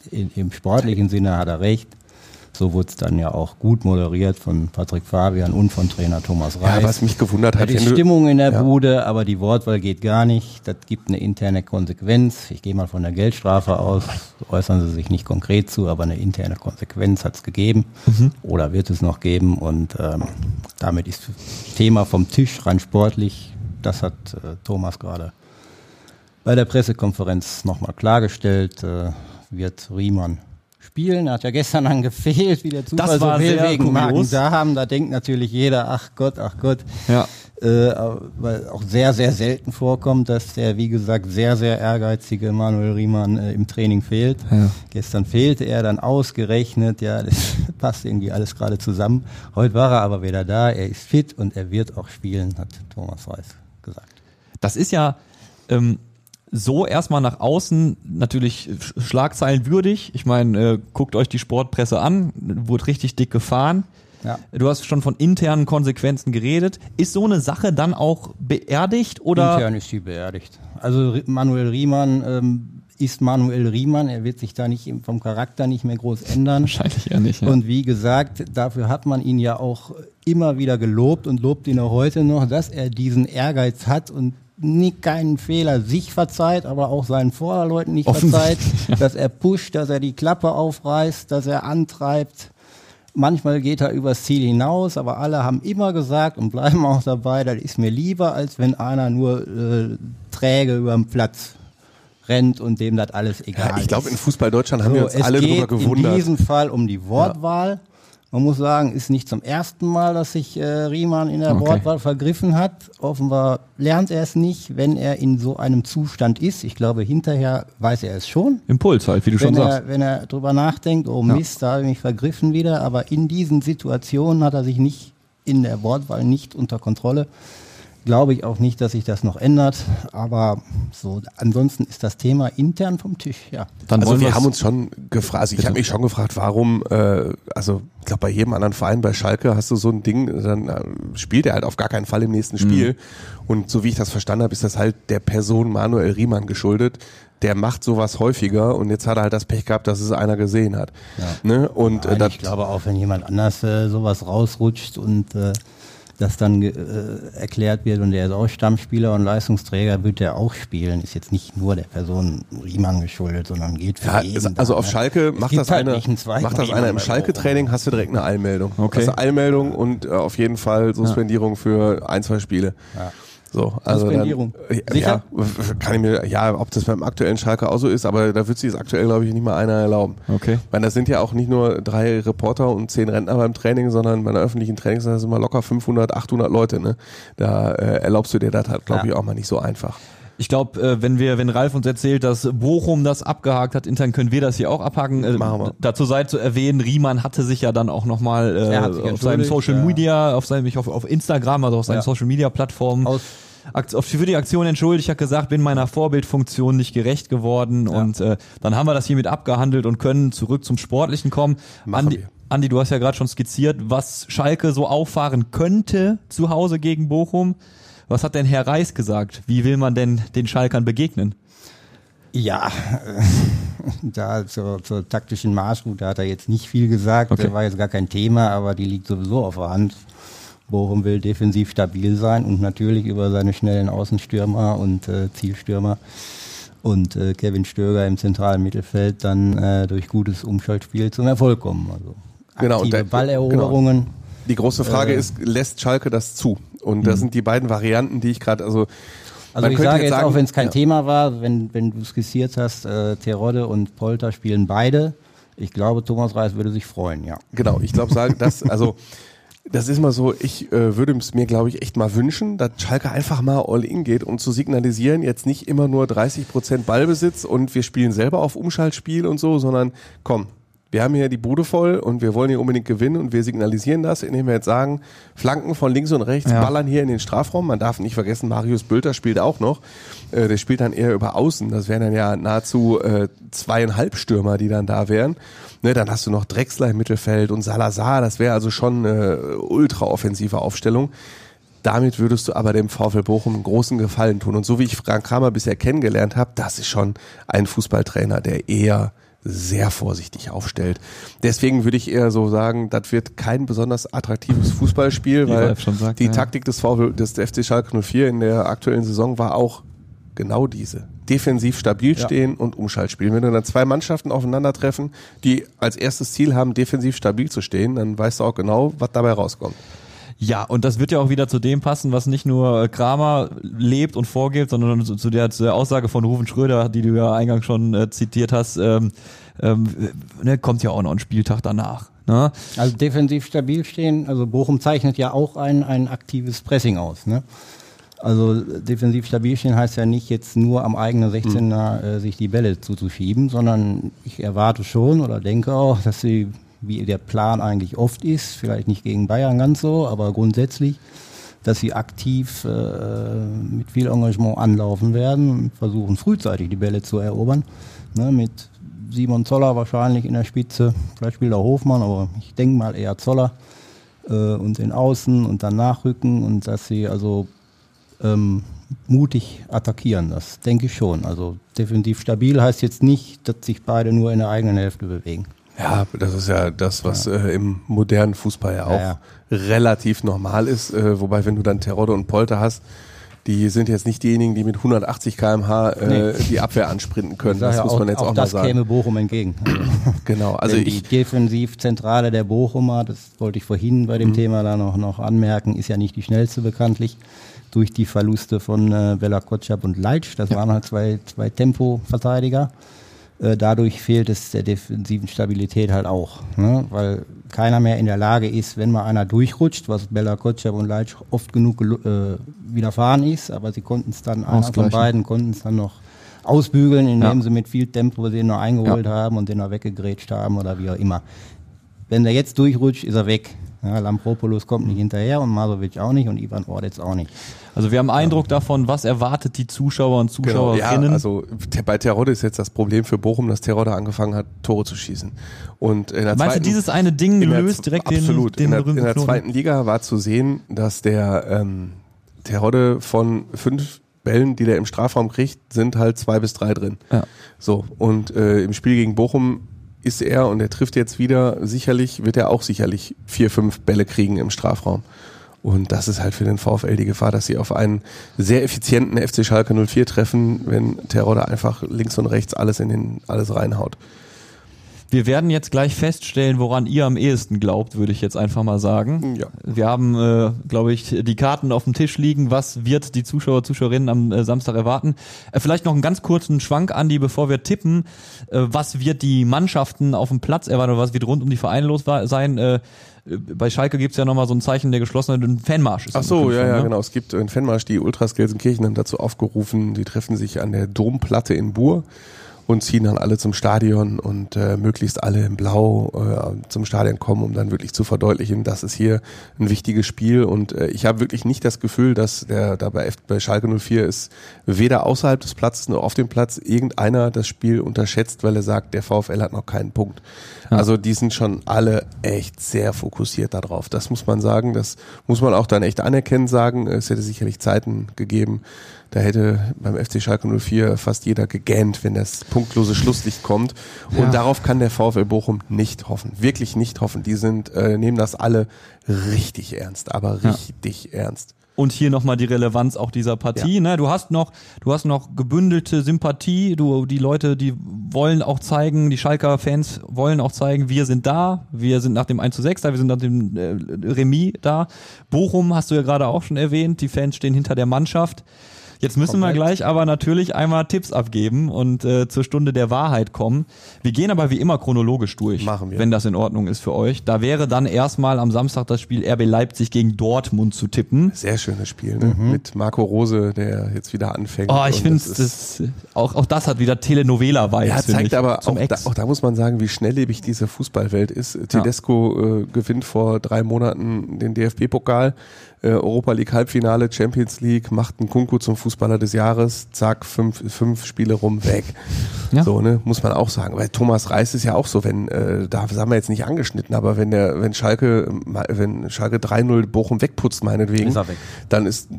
in, im sportlichen Sinne hat er recht. So wurde es dann ja auch gut moderiert von Patrick Fabian und von Trainer Thomas Ja, Reis. was mich gewundert hat, du, Stimmung in der Ja. Bude, aber die Wortwahl geht gar nicht. Das gibt eine interne Konsequenz. Ich gehe mal von der Geldstrafe aus. Äußern Sie sich nicht konkret zu, aber eine interne Konsequenz hat es gegeben Mhm. oder wird es noch geben. Und ähm, damit ist das Thema vom Tisch rein sportlich. Das hat äh, Thomas gerade bei der Pressekonferenz nochmal klargestellt, äh, wird Riemann spielen. Er hat ja gestern dann gefehlt, wie der Zufall Das war so will, wegen kurios. Magen-Darm. Da denkt natürlich jeder, ach Gott, ach Gott. Ja. Äh, weil auch sehr, sehr selten vorkommt, dass der, wie gesagt, sehr, sehr ehrgeizige Manuel Riemann äh, im Training fehlt. Ja. Gestern fehlte er dann ausgerechnet, ja, das passt irgendwie alles gerade zusammen. Heute war er aber wieder da, er ist fit und er wird auch spielen, hat Thomas Reis gesagt. Das ist ja ähm, so erstmal nach außen natürlich sch- schlagzeilenwürdig. Ich meine, äh, guckt euch die Sportpresse an, wurde richtig dick gefahren. Ja. Du hast schon von internen Konsequenzen geredet. Ist so eine Sache dann auch beerdigt oder? Intern ist sie beerdigt. Also Manuel Riemann ähm, ist Manuel Riemann, er wird sich da nicht vom Charakter nicht mehr groß ändern. Wahrscheinlich eher nicht. Ja. Und wie gesagt, dafür hat man ihn ja auch immer wieder gelobt und lobt ihn auch heute noch, dass er diesen Ehrgeiz hat und nie keinen Fehler sich verzeiht, aber auch seinen Vorderleuten nicht verzeiht, dass er pusht, dass er die Klappe aufreißt, dass er antreibt. Manchmal geht er übers Ziel hinaus, aber alle haben immer gesagt und bleiben auch dabei, das ist mir lieber, als wenn einer nur äh, träge über den Platz rennt und dem das alles egal ja, ich glaube, ist. in Fußball Deutschland haben wir uns es alle geht drüber gewundert. in diesem Fall um die Wortwahl Man muss sagen, ist nicht zum ersten Mal, dass sich äh, Riemann in der Okay. Wortwahl vergriffen hat. Offenbar lernt er es nicht, wenn er in so einem Zustand ist. Ich glaube, hinterher weiß er es schon. Impuls halt, wie du schon Wenn sagst. er, wenn er drüber nachdenkt, oh Mist, da habe ich mich vergriffen wieder. Aber in diesen Situationen hat er sich nicht in der Wortwahl nicht unter Kontrolle. Glaube ich auch nicht, dass sich das noch ändert. Aber so, ansonsten ist das Thema intern vom Tisch, ja. Dann Also wir haben uns schon gefragt, also ich habe mich schon gefragt, warum, äh, also ich glaube bei jedem anderen Verein, bei Schalke hast du so ein Ding, dann äh, spielt er halt auf gar keinen Fall im nächsten Spiel. Und so wie ich das verstanden habe, ist das halt der Person Manuel Riemann geschuldet. Der macht sowas häufiger und jetzt hat er halt das Pech gehabt, dass es einer gesehen hat. Ne? Und äh, Nein, das, ich glaube auch, wenn jemand anders äh, sowas rausrutscht und äh, das dann äh, erklärt wird und der ist auch Stammspieler und Leistungsträger, wird der auch spielen. Ist jetzt nicht nur der Person Riemann geschuldet, sondern geht für Ja, jeden. also da, auf ne? Schalke macht das, halt zweiten macht das einer im Schalke-Training, hast du direkt eine Eilmeldung. Okay. Hast du Eilmeldung und äh, auf jeden Fall Suspendierung für ein, zwei Spiele. So, also Suspendierung. Dann, ja, Sicher? ja, kann ich mir, ja, ob das beim aktuellen Schalke auch so ist, aber da wird sich das aktuell, glaube ich, nicht mal einer erlauben. Okay. Weil das sind ja auch nicht nur drei Reporter und zehn Rentner beim Training, sondern bei einer öffentlichen Trainings sind das immer locker 500, 800 Leute, ne? Da äh, erlaubst du dir das halt, glaube Ja. ich, auch mal nicht so einfach. Ich glaube, äh, wenn wir, wenn Ralf uns erzählt, dass Bochum das abgehakt hat, intern können wir das hier auch abhaken. Äh, Machen wir. Dazu sei zu erwähnen, Riemann hatte sich ja dann auch nochmal äh, auf seinem Social ja. Media, auf seinem, ich hoffe, auf Instagram, also auf seinen Ja. Social Media Plattformen Aus- auf- für die Aktion entschuldigt, hat gesagt, bin meiner Vorbildfunktion nicht gerecht geworden und äh, dann haben wir das hiermit abgehandelt und können zurück zum Sportlichen kommen. Machen Andi, wir. Andi, du hast ja gerade schon skizziert, was Schalke so auffahren könnte zu Hause gegen Bochum. Was hat denn Herr Reis gesagt? Wie will man denn den Schalkern begegnen? Ja, äh, da zur, zur taktischen Marschroute hat er jetzt nicht viel gesagt. Okay. Der war jetzt gar kein Thema, aber die liegt sowieso auf der Hand. Bochum will defensiv stabil sein und natürlich über seine schnellen Außenstürmer und äh, Zielstürmer und äh, Kevin Stöger im zentralen Mittelfeld dann äh, durch gutes Umschaltspiel zum Erfolg kommen. Also Genau, und aktive der- Balleroberungen. Die große Frage Äh. ist, lässt Schalke das zu? Und das sind die beiden Varianten, die ich gerade, also, Also ich sage jetzt sagen- auch, wenn es kein ja. Thema war, wenn, wenn du skizziert hast, äh, Terodde und Polter spielen beide. Ich glaube, Thomas Reis würde sich freuen, ja. Genau, ich glaube, sagen, das, also, das ist mal so, ich äh, würde es mir, glaube ich, echt mal wünschen, dass Schalke einfach mal all in geht, um zu signalisieren, jetzt nicht immer nur 30 Prozent Ballbesitz und wir spielen selber auf Umschaltspiel und so, sondern komm, wir haben hier die Bude voll und wir wollen hier unbedingt gewinnen und wir signalisieren das, indem wir jetzt sagen, Flanken von links und rechts, Ja. ballern hier in den Strafraum. Man darf nicht vergessen, Marius Bülter spielt auch noch. Äh, der spielt dann eher über Außen. Das wären dann ja nahezu äh, zweieinhalb Stürmer, die dann da wären. Ne, dann hast du noch Drexler im Mittelfeld und Salazar. Das wäre also schon eine ultra offensive Aufstellung. Damit würdest du aber dem VfL Bochum einen großen Gefallen tun. Und so wie ich Frank Kramer bisher kennengelernt habe, das ist schon ein Fußballtrainer, der eher sehr vorsichtig aufstellt. Deswegen würde ich eher so sagen, das wird kein besonders attraktives Fußballspiel, weil sagt, die ja. Taktik des, VfL, des FC Schalke 04 in der aktuellen Saison war auch genau diese. Defensiv stabil stehen und Umschaltspielen. Wenn du dann zwei Mannschaften aufeinandertreffen, die als erstes Ziel haben, defensiv stabil zu stehen, dann weißt du auch genau, was dabei rauskommt. Ja, und das wird ja auch wieder zu dem passen, was nicht nur äh, Kramer lebt und vorgibt, sondern zu, der, zu der Aussage von Rufen Schröder, die du ja eingangs schon äh, zitiert hast, ähm, ähm, ne, kommt ja auch noch ein Spieltag danach. Ne? Also defensiv stabil stehen, also Bochum zeichnet ja auch ein, ein aktives Pressing aus. Ne? Also defensiv stabil stehen heißt ja nicht jetzt nur am eigenen 16er äh, sich die Bälle zuzuschieben, sondern ich erwarte schon oder denke auch, dass sie, wie der Plan eigentlich oft ist, vielleicht nicht gegen Bayern ganz so, aber grundsätzlich, dass sie aktiv äh, mit viel Engagement anlaufen werden und versuchen frühzeitig die Bälle zu erobern. Ne, mit Simon Zoller wahrscheinlich in der Spitze, vielleicht spielt auch Hofmann, aber ich denke mal eher Zoller äh, und den Außen und dann nachrücken und dass sie also ähm, mutig attackieren. Das denke ich schon. Also defensiv stabil heißt jetzt nicht, dass sich beide nur in der eigenen Hälfte bewegen. Ja, das ist ja das, was äh, im modernen Fußball ja auch Ja, relativ normal ist. Äh, wobei, wenn du dann Terodde und Polter hast, die sind jetzt nicht diejenigen, die mit 180 km/h äh, Nee. die Abwehr ansprinten können. Das muss man jetzt auch, mal das sagen. käme Bochum entgegen. Also, Genau, also Denn ich, die Defensivzentrale der Bochumer, das wollte ich vorhin bei dem Mhm. Thema da noch, noch anmerken, ist ja nicht die schnellste bekanntlich. Durch die Verluste von äh, Bella Kotschap und Leitsch, das waren halt zwei, zwei Tempo-Verteidiger. Äh, dadurch fehlt es der defensiven Stabilität halt auch. Ne? Weil keiner mehr in der Lage ist, wenn mal einer durchrutscht, was Bella Kotschab und Leitsch oft genug äh, widerfahren ist, aber sie konnten es dann, einer von beiden konnten es dann noch ausbügeln, indem Ja. sie mit viel Tempo den noch eingeholt haben und den noch weggegrätscht haben oder wie auch immer. Wenn der jetzt durchrutscht, ist er weg. Ja, Lampropoulos kommt nicht hinterher und Masovic auch nicht und Ivan Ordetz auch nicht. Also wir haben Eindruck davon, was erwartet die Zuschauer und Genau, ja, Zuschauerinnen. also bei Terodde ist jetzt das Problem für Bochum, dass Terodde angefangen hat, Tore zu schießen. Und in der Meinst du, zweiten, dieses eine Ding löst direkt absolut. den, den in, der, in der zweiten Liga war zu sehen, dass der ähm, Terodde von fünf Bällen, die der im Strafraum kriegt, sind halt zwei bis drei drin. Ja. So, und äh, im Spiel gegen Bochum ist er, und er trifft jetzt wieder, sicherlich, wird er auch sicherlich vier, fünf Bälle kriegen im Strafraum. Und das ist halt für den VfL die Gefahr, dass sie auf einen sehr effizienten FC Schalke 04 treffen, wenn Terodde einfach links und rechts alles in den, alles reinhaut. Wir werden jetzt gleich feststellen, woran ihr am ehesten glaubt, würde ich jetzt einfach mal sagen. Ja. Wir haben, äh, glaube ich, die Karten auf dem Tisch liegen. Was wird die Zuschauer, Zuschauerinnen am äh, Samstag erwarten? Äh, vielleicht noch einen ganz kurzen Schwank, Andi, bevor wir tippen. Äh, was wird die Mannschaften auf dem Platz erwarten oder was wird rund um die Vereine los sein? Äh, bei Schalke gibt's ja nochmal so ein Zeichen der geschlossenen Fanmarsch. ist Ach so, ja, ja, ne? genau. Es gibt in Fanmarsch die Ultras Gelsenkirchen haben dazu aufgerufen, die treffen sich an der Domplatte in Buhr und ziehen dann alle zum Stadion und äh, möglichst alle in Blau äh, zum Stadion kommen, um dann wirklich zu verdeutlichen, das ist hier ein wichtiges Spiel und äh, ich habe wirklich nicht das Gefühl, dass der da bei, F bei Schalke 04 ist weder außerhalb des Platzes noch auf dem Platz irgendeiner das Spiel unterschätzt, weil er sagt, der VfL hat noch keinen Punkt. Also die sind schon alle echt sehr fokussiert darauf. Das muss man sagen. Das muss man auch dann echt anerkennen sagen. Es hätte sicherlich Zeiten gegeben. Da hätte beim FC Schalke 04 fast jeder gegähnt, wenn das punktlose Schlusslicht kommt. Und darauf kann der VfL Bochum nicht hoffen. Wirklich nicht hoffen. Die sind, äh, nehmen das alle richtig ernst, aber Ja. richtig ernst. Und hier nochmal die Relevanz auch dieser Partie. Ne? Du hast noch, du hast noch gebündelte Sympathie. Du, die Leute, die wollen auch zeigen, die Schalker Fans wollen auch zeigen, wir sind da. Wir sind nach dem 1 zu 6 da, wir sind nach dem äh, Remis da. Bochum hast du ja gerade auch schon erwähnt. Die Fans stehen hinter der Mannschaft. Jetzt müssen wir Komplett. gleich aber natürlich einmal Tipps abgeben und äh, zur Stunde der Wahrheit kommen. Wir gehen aber wie immer chronologisch durch, Machen wir. wenn das in Ordnung ist für euch. Da wäre dann erstmal am Samstag das Spiel RB Leipzig gegen Dortmund zu tippen. Sehr schönes Spiel, ne? Mit Marco Rose, der jetzt wieder anfängt. Oh, ich finde das das, auch, auch das hat wieder Telenovela-Vibes. Ja, zeigt ich, aber auch da, auch da muss man sagen, wie schnelllebig diese Fußballwelt ist. Tedesco äh, gewinnt vor drei Monaten den DFB-Pokal, äh, Europa League Halbfinale, Champions League, macht einen Kunku zum Fußballer des Jahres, zack, fünf, fünf Spiele rum, weg. Ja. So, ne, muss man auch sagen. Weil Thomas Reis ist ja auch so, wenn, äh, da haben wir jetzt nicht angeschnitten, aber wenn der, wenn Schalke, wenn Schalke 3-0 Bochum wegputzt, meinetwegen, Ist weg. dann ist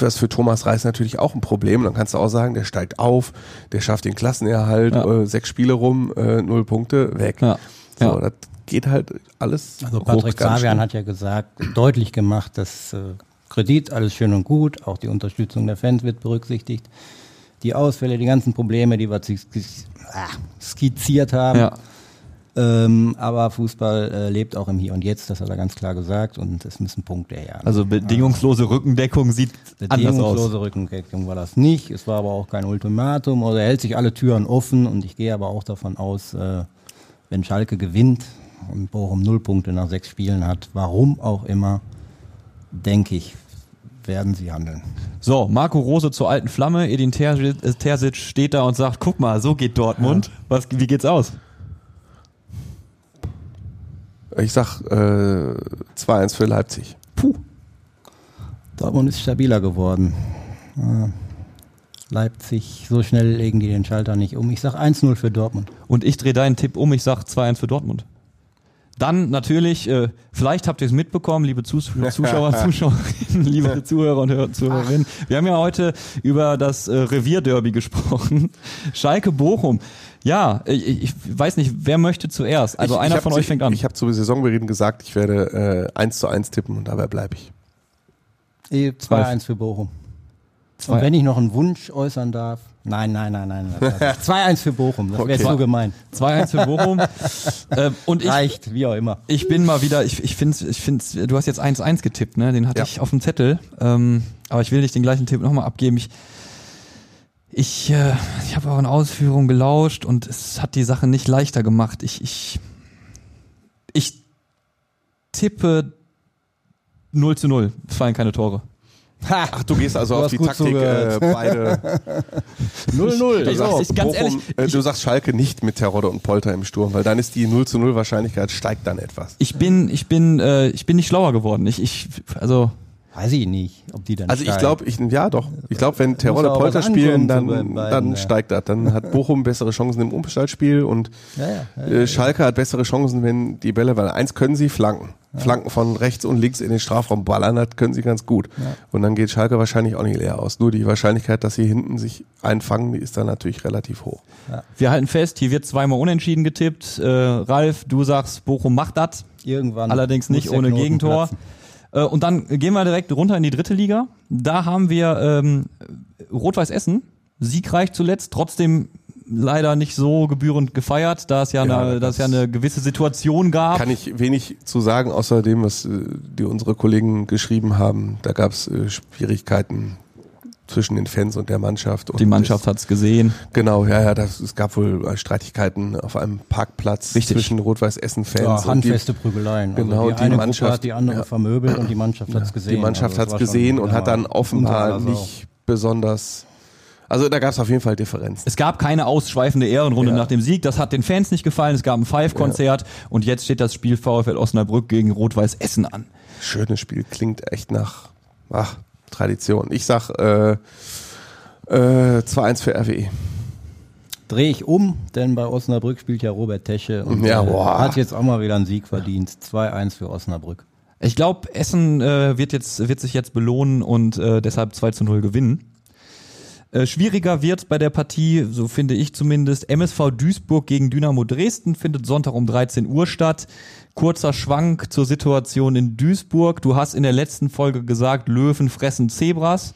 das für Thomas Reis natürlich auch ein Problem. Dann kannst du auch sagen, der steigt auf, der schafft den Klassenerhalt, Ja. äh, sechs Spiele rum, äh, null Punkte, weg. Ja. So, Ja. das geht halt alles. Also Patrick Savian hat ja gesagt, deutlich gemacht, dass äh, Kredit alles schön und gut, auch die Unterstützung der Fans wird berücksichtigt. Die Ausfälle, die ganzen Probleme, die wir ah, skizziert haben. Ja. Ähm, aber Fußball äh, lebt auch im Hier und Jetzt, das hat er ganz klar gesagt und es müssen Punkte her. Also bedingungslose Rückendeckung sieht anders aus. Bedingungslose Rückendeckung war das nicht. Es war aber auch kein Ultimatum oder er hält sich alle Türen offen und ich gehe aber auch davon aus, äh, wenn Schalke gewinnt und Bochum null Punkte nach sechs Spielen hat, warum auch immer, denke ich, werden sie handeln. So, Marco Rose zur alten Flamme, Edin Terzic, äh, steht da und sagt, guck mal, so geht Dortmund. Was, wie geht's aus? Ich sag äh, 2-1 für Leipzig. Puh. Dortmund ist stabiler geworden. Äh, Leipzig, so schnell legen die den Schalter nicht um. Ich sag 1-0 für Dortmund. Und ich drehe deinen Tipp um, ich sag 2-1 für Dortmund. Dann natürlich, äh, vielleicht habt ihr es mitbekommen, liebe Zus Zuschauer, Zuschauerinnen, liebe Zuhörer und Hör Zuhörerinnen. Wir haben ja heute über das äh, Revierderby gesprochen. Schalke Bochum. Ja, ich, ich weiß nicht, wer möchte zuerst? Also ich, einer ich von zu- euch fängt an. Ich habe zu Saisonbeginn gesagt, ich werde äh, 1 zu 1 tippen und dabei bleibe ich. Eh, 2-1 für Bochum. Zwei- Und wenn ich noch einen Wunsch äußern darf. Nein, nein, nein, nein. das war's. 2-1 für Bochum. Das wäre Okay. so gemein. 2-1 für Bochum. äh, und ich, Reicht, wie auch immer. Ich bin mal wieder, ich, ich finde, ich find's, du hast jetzt 1-1 getippt, ne? Den hatte Ja. ich auf dem Zettel. Ähm, aber ich will nicht den gleichen Tipp nochmal abgeben. Ich, ich, äh, ich habe euren Ausführungen gelauscht und es hat die Sache nicht leichter gemacht. Ich, ich, ich tippe 0 zu 0. Es fallen keine Tore. Ach, du gehst also Du auf die Taktik, äh, beide. 0-0. Ich sagst, sag- ganz ehrlich, äh, du sagst Schalke nicht mit Terodde und Polter im Sturm, weil dann ist die 0 zu 0 Wahrscheinlichkeit steigt dann etwas. Ich bin, ich bin, äh, ich bin nicht schlauer geworden. Ich, ich, also Weiß ich nicht, ob die dann Also ich steigen. glaube, ich, ja doch. Ich glaube, wenn auch Polter spielen, dann, beiden, dann ja. steigt das. Dann hat Bochum bessere Chancen im Umschaltspiel und Ja, ja, ja, äh, Schalke hat bessere Chancen, wenn die Bälle, weil eins können sie flanken. Flanken von rechts und links in den Strafraum ballern, das können sie ganz gut. Und dann geht Schalke wahrscheinlich auch nicht leer aus. Nur die Wahrscheinlichkeit, dass sie hinten sich einfangen, die ist dann natürlich relativ hoch. wir halten fest, hier wird zweimal unentschieden getippt. Äh, Ralf, du sagst, Bochum macht das. Irgendwann Allerdings nicht ohne Gegentor. platzen. Äh, und dann gehen wir direkt runter in die dritte Liga. Da haben wir ähm, Rot-Weiß Essen, siegreich zuletzt, trotzdem leider nicht so gebührend gefeiert, da es ja, Ja, eine, es ja eine gewisse Situation gab. Kann ich wenig zu sagen, außer dem, was äh, die unsere Kollegen geschrieben haben. Da gab es äh, Schwierigkeiten zwischen den Fans und der Mannschaft. Und Die Mannschaft hat's gesehen. Genau, ja, ja, das, es gab wohl äh, Streitigkeiten auf einem Parkplatz Richtig. zwischen Rot-Weiß-Essen-Fans Ja, und die, handfeste Prügeleien. Genau, also die, die eine Mannschaft- Gruppe hat die andere ja. vermöbelt und die Mannschaft hat's gesehen. die Mannschaft Also es hat's war gesehen schon, und ja, hat dann offenbar Sau. nicht besonders. Also da gab es auf jeden Fall Differenzen. Es gab keine ausschweifende Ehrenrunde Ja. nach dem Sieg. Das hat den Fans nicht gefallen. Es gab ein Five-Konzert und jetzt steht das Spiel VfL Osnabrück gegen Rot-Weiß Essen an. Schönes Spiel, klingt echt nach ach, Tradition. Ich sag äh, äh, 2-1 für. RWE. Drehe ich um, denn bei Osnabrück spielt ja Robert Tesche und Ja, äh, boah. hat jetzt auch mal wieder einen Sieg verdient. 2-1 für Osnabrück. Ich glaube, Essen äh, wird, jetzt, wird sich jetzt belohnen und äh, deshalb 2 zu 0 gewinnen. Äh, schwieriger wird bei der Partie, so finde ich zumindest, MSV Duisburg gegen Dynamo Dresden findet Sonntag um 13 Uhr statt. Kurzer Schwank zur Situation in Duisburg. Du hast in der letzten Folge gesagt, Löwen fressen Zebras.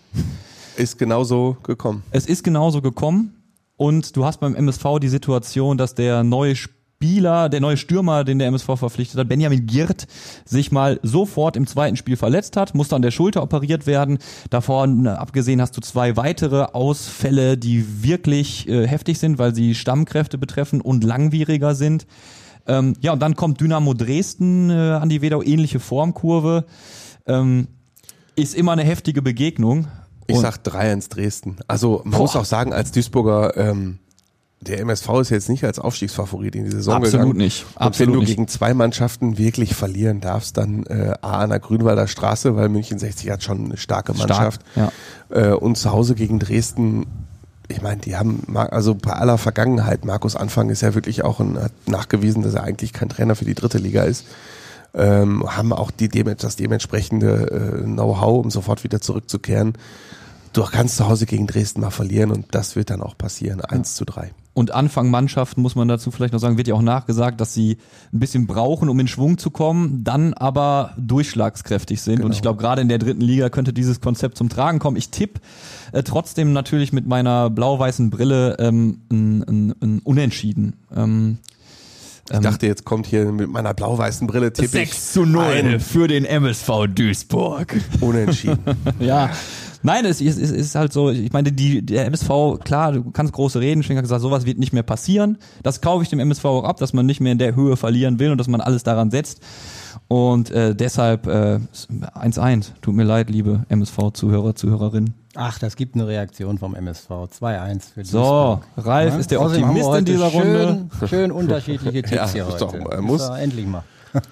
Ist genauso gekommen. Es ist genauso gekommen und du hast beim MSV die Situation, dass der neue Spieler, der neue Stürmer, den der MSV verpflichtet hat, Benjamin Girt, sich mal sofort im zweiten Spiel verletzt hat, musste an der Schulter operiert werden. Davon äh, abgesehen hast du zwei weitere Ausfälle, die wirklich äh, heftig sind, weil sie Stammkräfte betreffen und langwieriger sind. Ähm, ja, und dann kommt Dynamo Dresden äh, an die Wedau ähnliche Formkurve. Ähm, ist immer eine heftige Begegnung. Ich Und- sag 3-1 Dresden. Also man muss auch sagen, als Duisburger, ähm, der MSV ist jetzt nicht als Aufstiegsfavorit in die Saison Absolut gegangen. nicht. Und Absolut wenn du nicht. gegen zwei Mannschaften wirklich verlieren darfst, dann äh, A an der Grünwalder Straße, weil München 60 hat schon eine starke Stark, Mannschaft. ja. Äh, und zu Hause gegen Dresden, ich meine, die haben, also bei aller Vergangenheit, Markus Anfang ist ja wirklich auch ein, hat nachgewiesen, dass er eigentlich kein Trainer für die dritte Liga ist. Ähm, haben auch die, das dementsprechende äh, Know-how, um sofort wieder zurückzukehren. Du kannst zu Hause gegen Dresden mal verlieren und das wird dann auch passieren. 1 zu 3. Und Anfang Mannschaften muss man dazu vielleicht noch sagen, wird ja auch nachgesagt, dass sie ein bisschen brauchen, um in Schwung zu kommen, dann aber durchschlagskräftig sind. Und ich glaube, gerade in der dritten Liga könnte dieses Konzept zum Tragen kommen. Ich tippe äh, trotzdem natürlich mit meiner blau-weißen Brille ähm, ein, ein, ein Unentschieden. Ähm, Ich dachte, jetzt kommt hier mit meiner blau-weißen Brille tippe ich ein für den MSV Duisburg. Unentschieden. Ja. Nein, es ist, es ist halt so, ich meine, die, der MSV, klar, du kannst große Reden, Schenker hat gesagt, sowas wird nicht mehr passieren. Das kaufe ich dem MSV auch ab, dass man nicht mehr in der Höhe verlieren will und dass man alles daran setzt. Und äh, deshalb äh, 1-1. Tut mir leid, liebe MSV-Zuhörer, Zuhörerinnen. Ach, das gibt eine Reaktion vom MSV. 2-1 für So. Ralf Ja? ist der Optimist in heute dieser Runde. schön, Schön unterschiedliche Tipps Ja, hier ist heute. doch, äh, muss. endlich mal.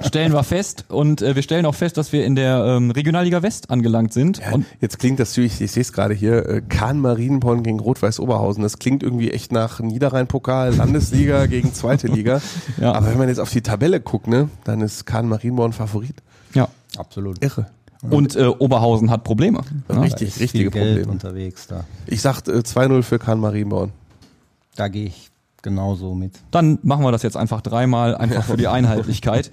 Stellen wir fest. Und äh, wir stellen auch fest, dass wir in der ähm, Regionalliga West angelangt sind. Ja, Und jetzt klingt das natürlich, ich sehe es gerade hier, äh, Kahn Marienborn gegen Rot-Weiß Oberhausen. Das klingt irgendwie echt nach Niederrhein-Pokal, Landesliga gegen zweite Liga. Ja. Aber wenn man jetzt auf die Tabelle guckt, ne, dann ist Kahn Marienborn Favorit. ja. Absolut. Irre. Und äh, Oberhausen hat Probleme. Ja. Richtig, Ist richtige viel Geld Probleme. unterwegs da. Ich sag äh, 2-0 für Kahn Marienborn. Da gehe ich genauso mit. Dann machen wir das jetzt einfach dreimal, einfach für die Einheitlichkeit.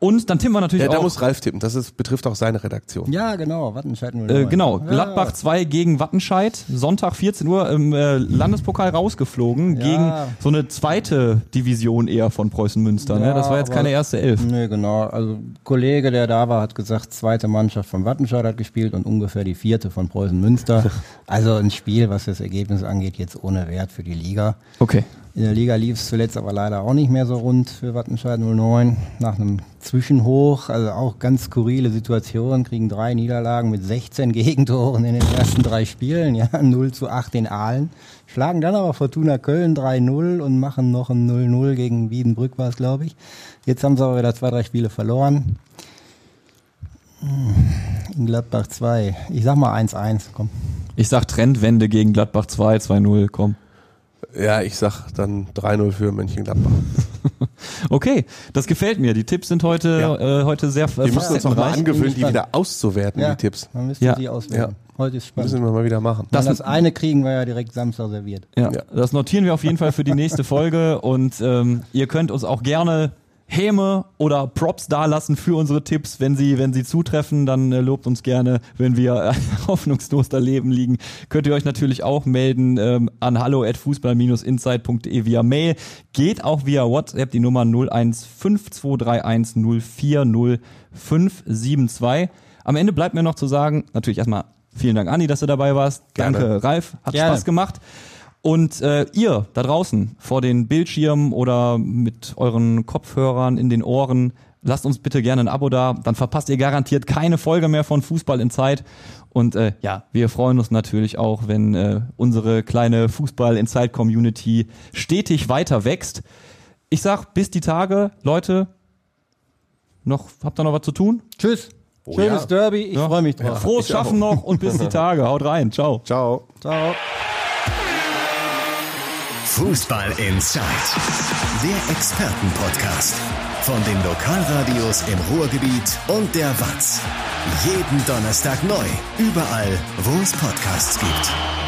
Und dann tippen wir natürlich Ja, da auch. muss Ralf tippen. Das ist, betrifft auch seine Redaktion. Ja, genau. Wattenscheid 09. Äh, genau, Ja. Gladbach 2 gegen Wattenscheid, Sonntag 14 Uhr im äh, Landespokal rausgeflogen Ja. gegen so eine zweite Division eher von Preußen Münster. ne? Ja, Das war jetzt aber- keine erste Elf. Nee, genau. Also ein Kollege, der da war, hat gesagt, zweite Mannschaft von Wattenscheid hat gespielt und ungefähr die vierte von Preußen Münster. also ein Spiel, was das Ergebnis angeht, jetzt ohne Wert für die Liga. Okay. In der Liga lief es zuletzt aber leider auch nicht mehr so rund für Wattenscheid 09. Nach einem Zwischenhoch, also auch ganz skurrile Situation, kriegen drei Niederlagen mit 16 Gegentoren in den ersten drei Spielen, ja, 0 zu 8 in Aalen. Schlagen dann aber Fortuna Köln 3-0 und machen noch ein 0-0 gegen Wiedenbrück war es, glaube ich. Jetzt haben sie aber wieder zwei, drei Spiele verloren. In Gladbach 2. Ich sag mal 1-1, komm. Ich sag Trendwende gegen Gladbach 2, 2-0, komm. Ja, ich sag dann 3-0 für Mönchengladbach. Okay, das gefällt mir. Die Tipps sind heute, Ja. äh, heute sehr Wir müssen uns noch mal angewöhnen, die wieder auszuwerten, die Tipps. Man müsste Ja. die auswählen. Heute ist spannend. Müssen wir mal wieder machen. Das, Das- das eine kriegen wir ja direkt Samstag serviert. Ja, Ja. das notieren wir auf jeden Fall für die nächste Folge und ähm, ihr könnt uns auch gerne Häme oder Props dalassen für unsere Tipps. Wenn sie, wenn sie zutreffen, dann äh, lobt uns gerne. Wenn wir äh, hoffnungslos daneben liegen, könnt ihr euch natürlich auch melden ähm, an hallo@fußball-insight.de via Mail. Geht auch via WhatsApp die Nummer 015231040572. Am Ende bleibt mir noch zu sagen, natürlich erstmal vielen Dank, Anni, dass du dabei warst. Gerne. Danke, Ralf. Hat Gerne. Spaß gemacht. Und äh, ihr da draußen vor den Bildschirmen oder mit euren Kopfhörern in den Ohren, lasst uns bitte gerne ein Abo da. Dann verpasst ihr garantiert keine Folge mehr von Fußball in Zeit. Und äh, ja, wir freuen uns natürlich auch, wenn äh, unsere kleine Fußball in Zeit Community stetig weiter wächst. Ich sag bis die Tage, Leute. Noch habt ihr noch was zu tun? Tschüss. Schönes ja. Derby. Ich freue mich drauf. Frohes Schaffen noch und bis die Tage. Haut rein. Ciao. Ciao. Ciao. Fußball Inside, der Expertenpodcast von den Lokalradios im Ruhrgebiet und der Watz. Jeden Donnerstag neu, überall, wo es Podcasts gibt.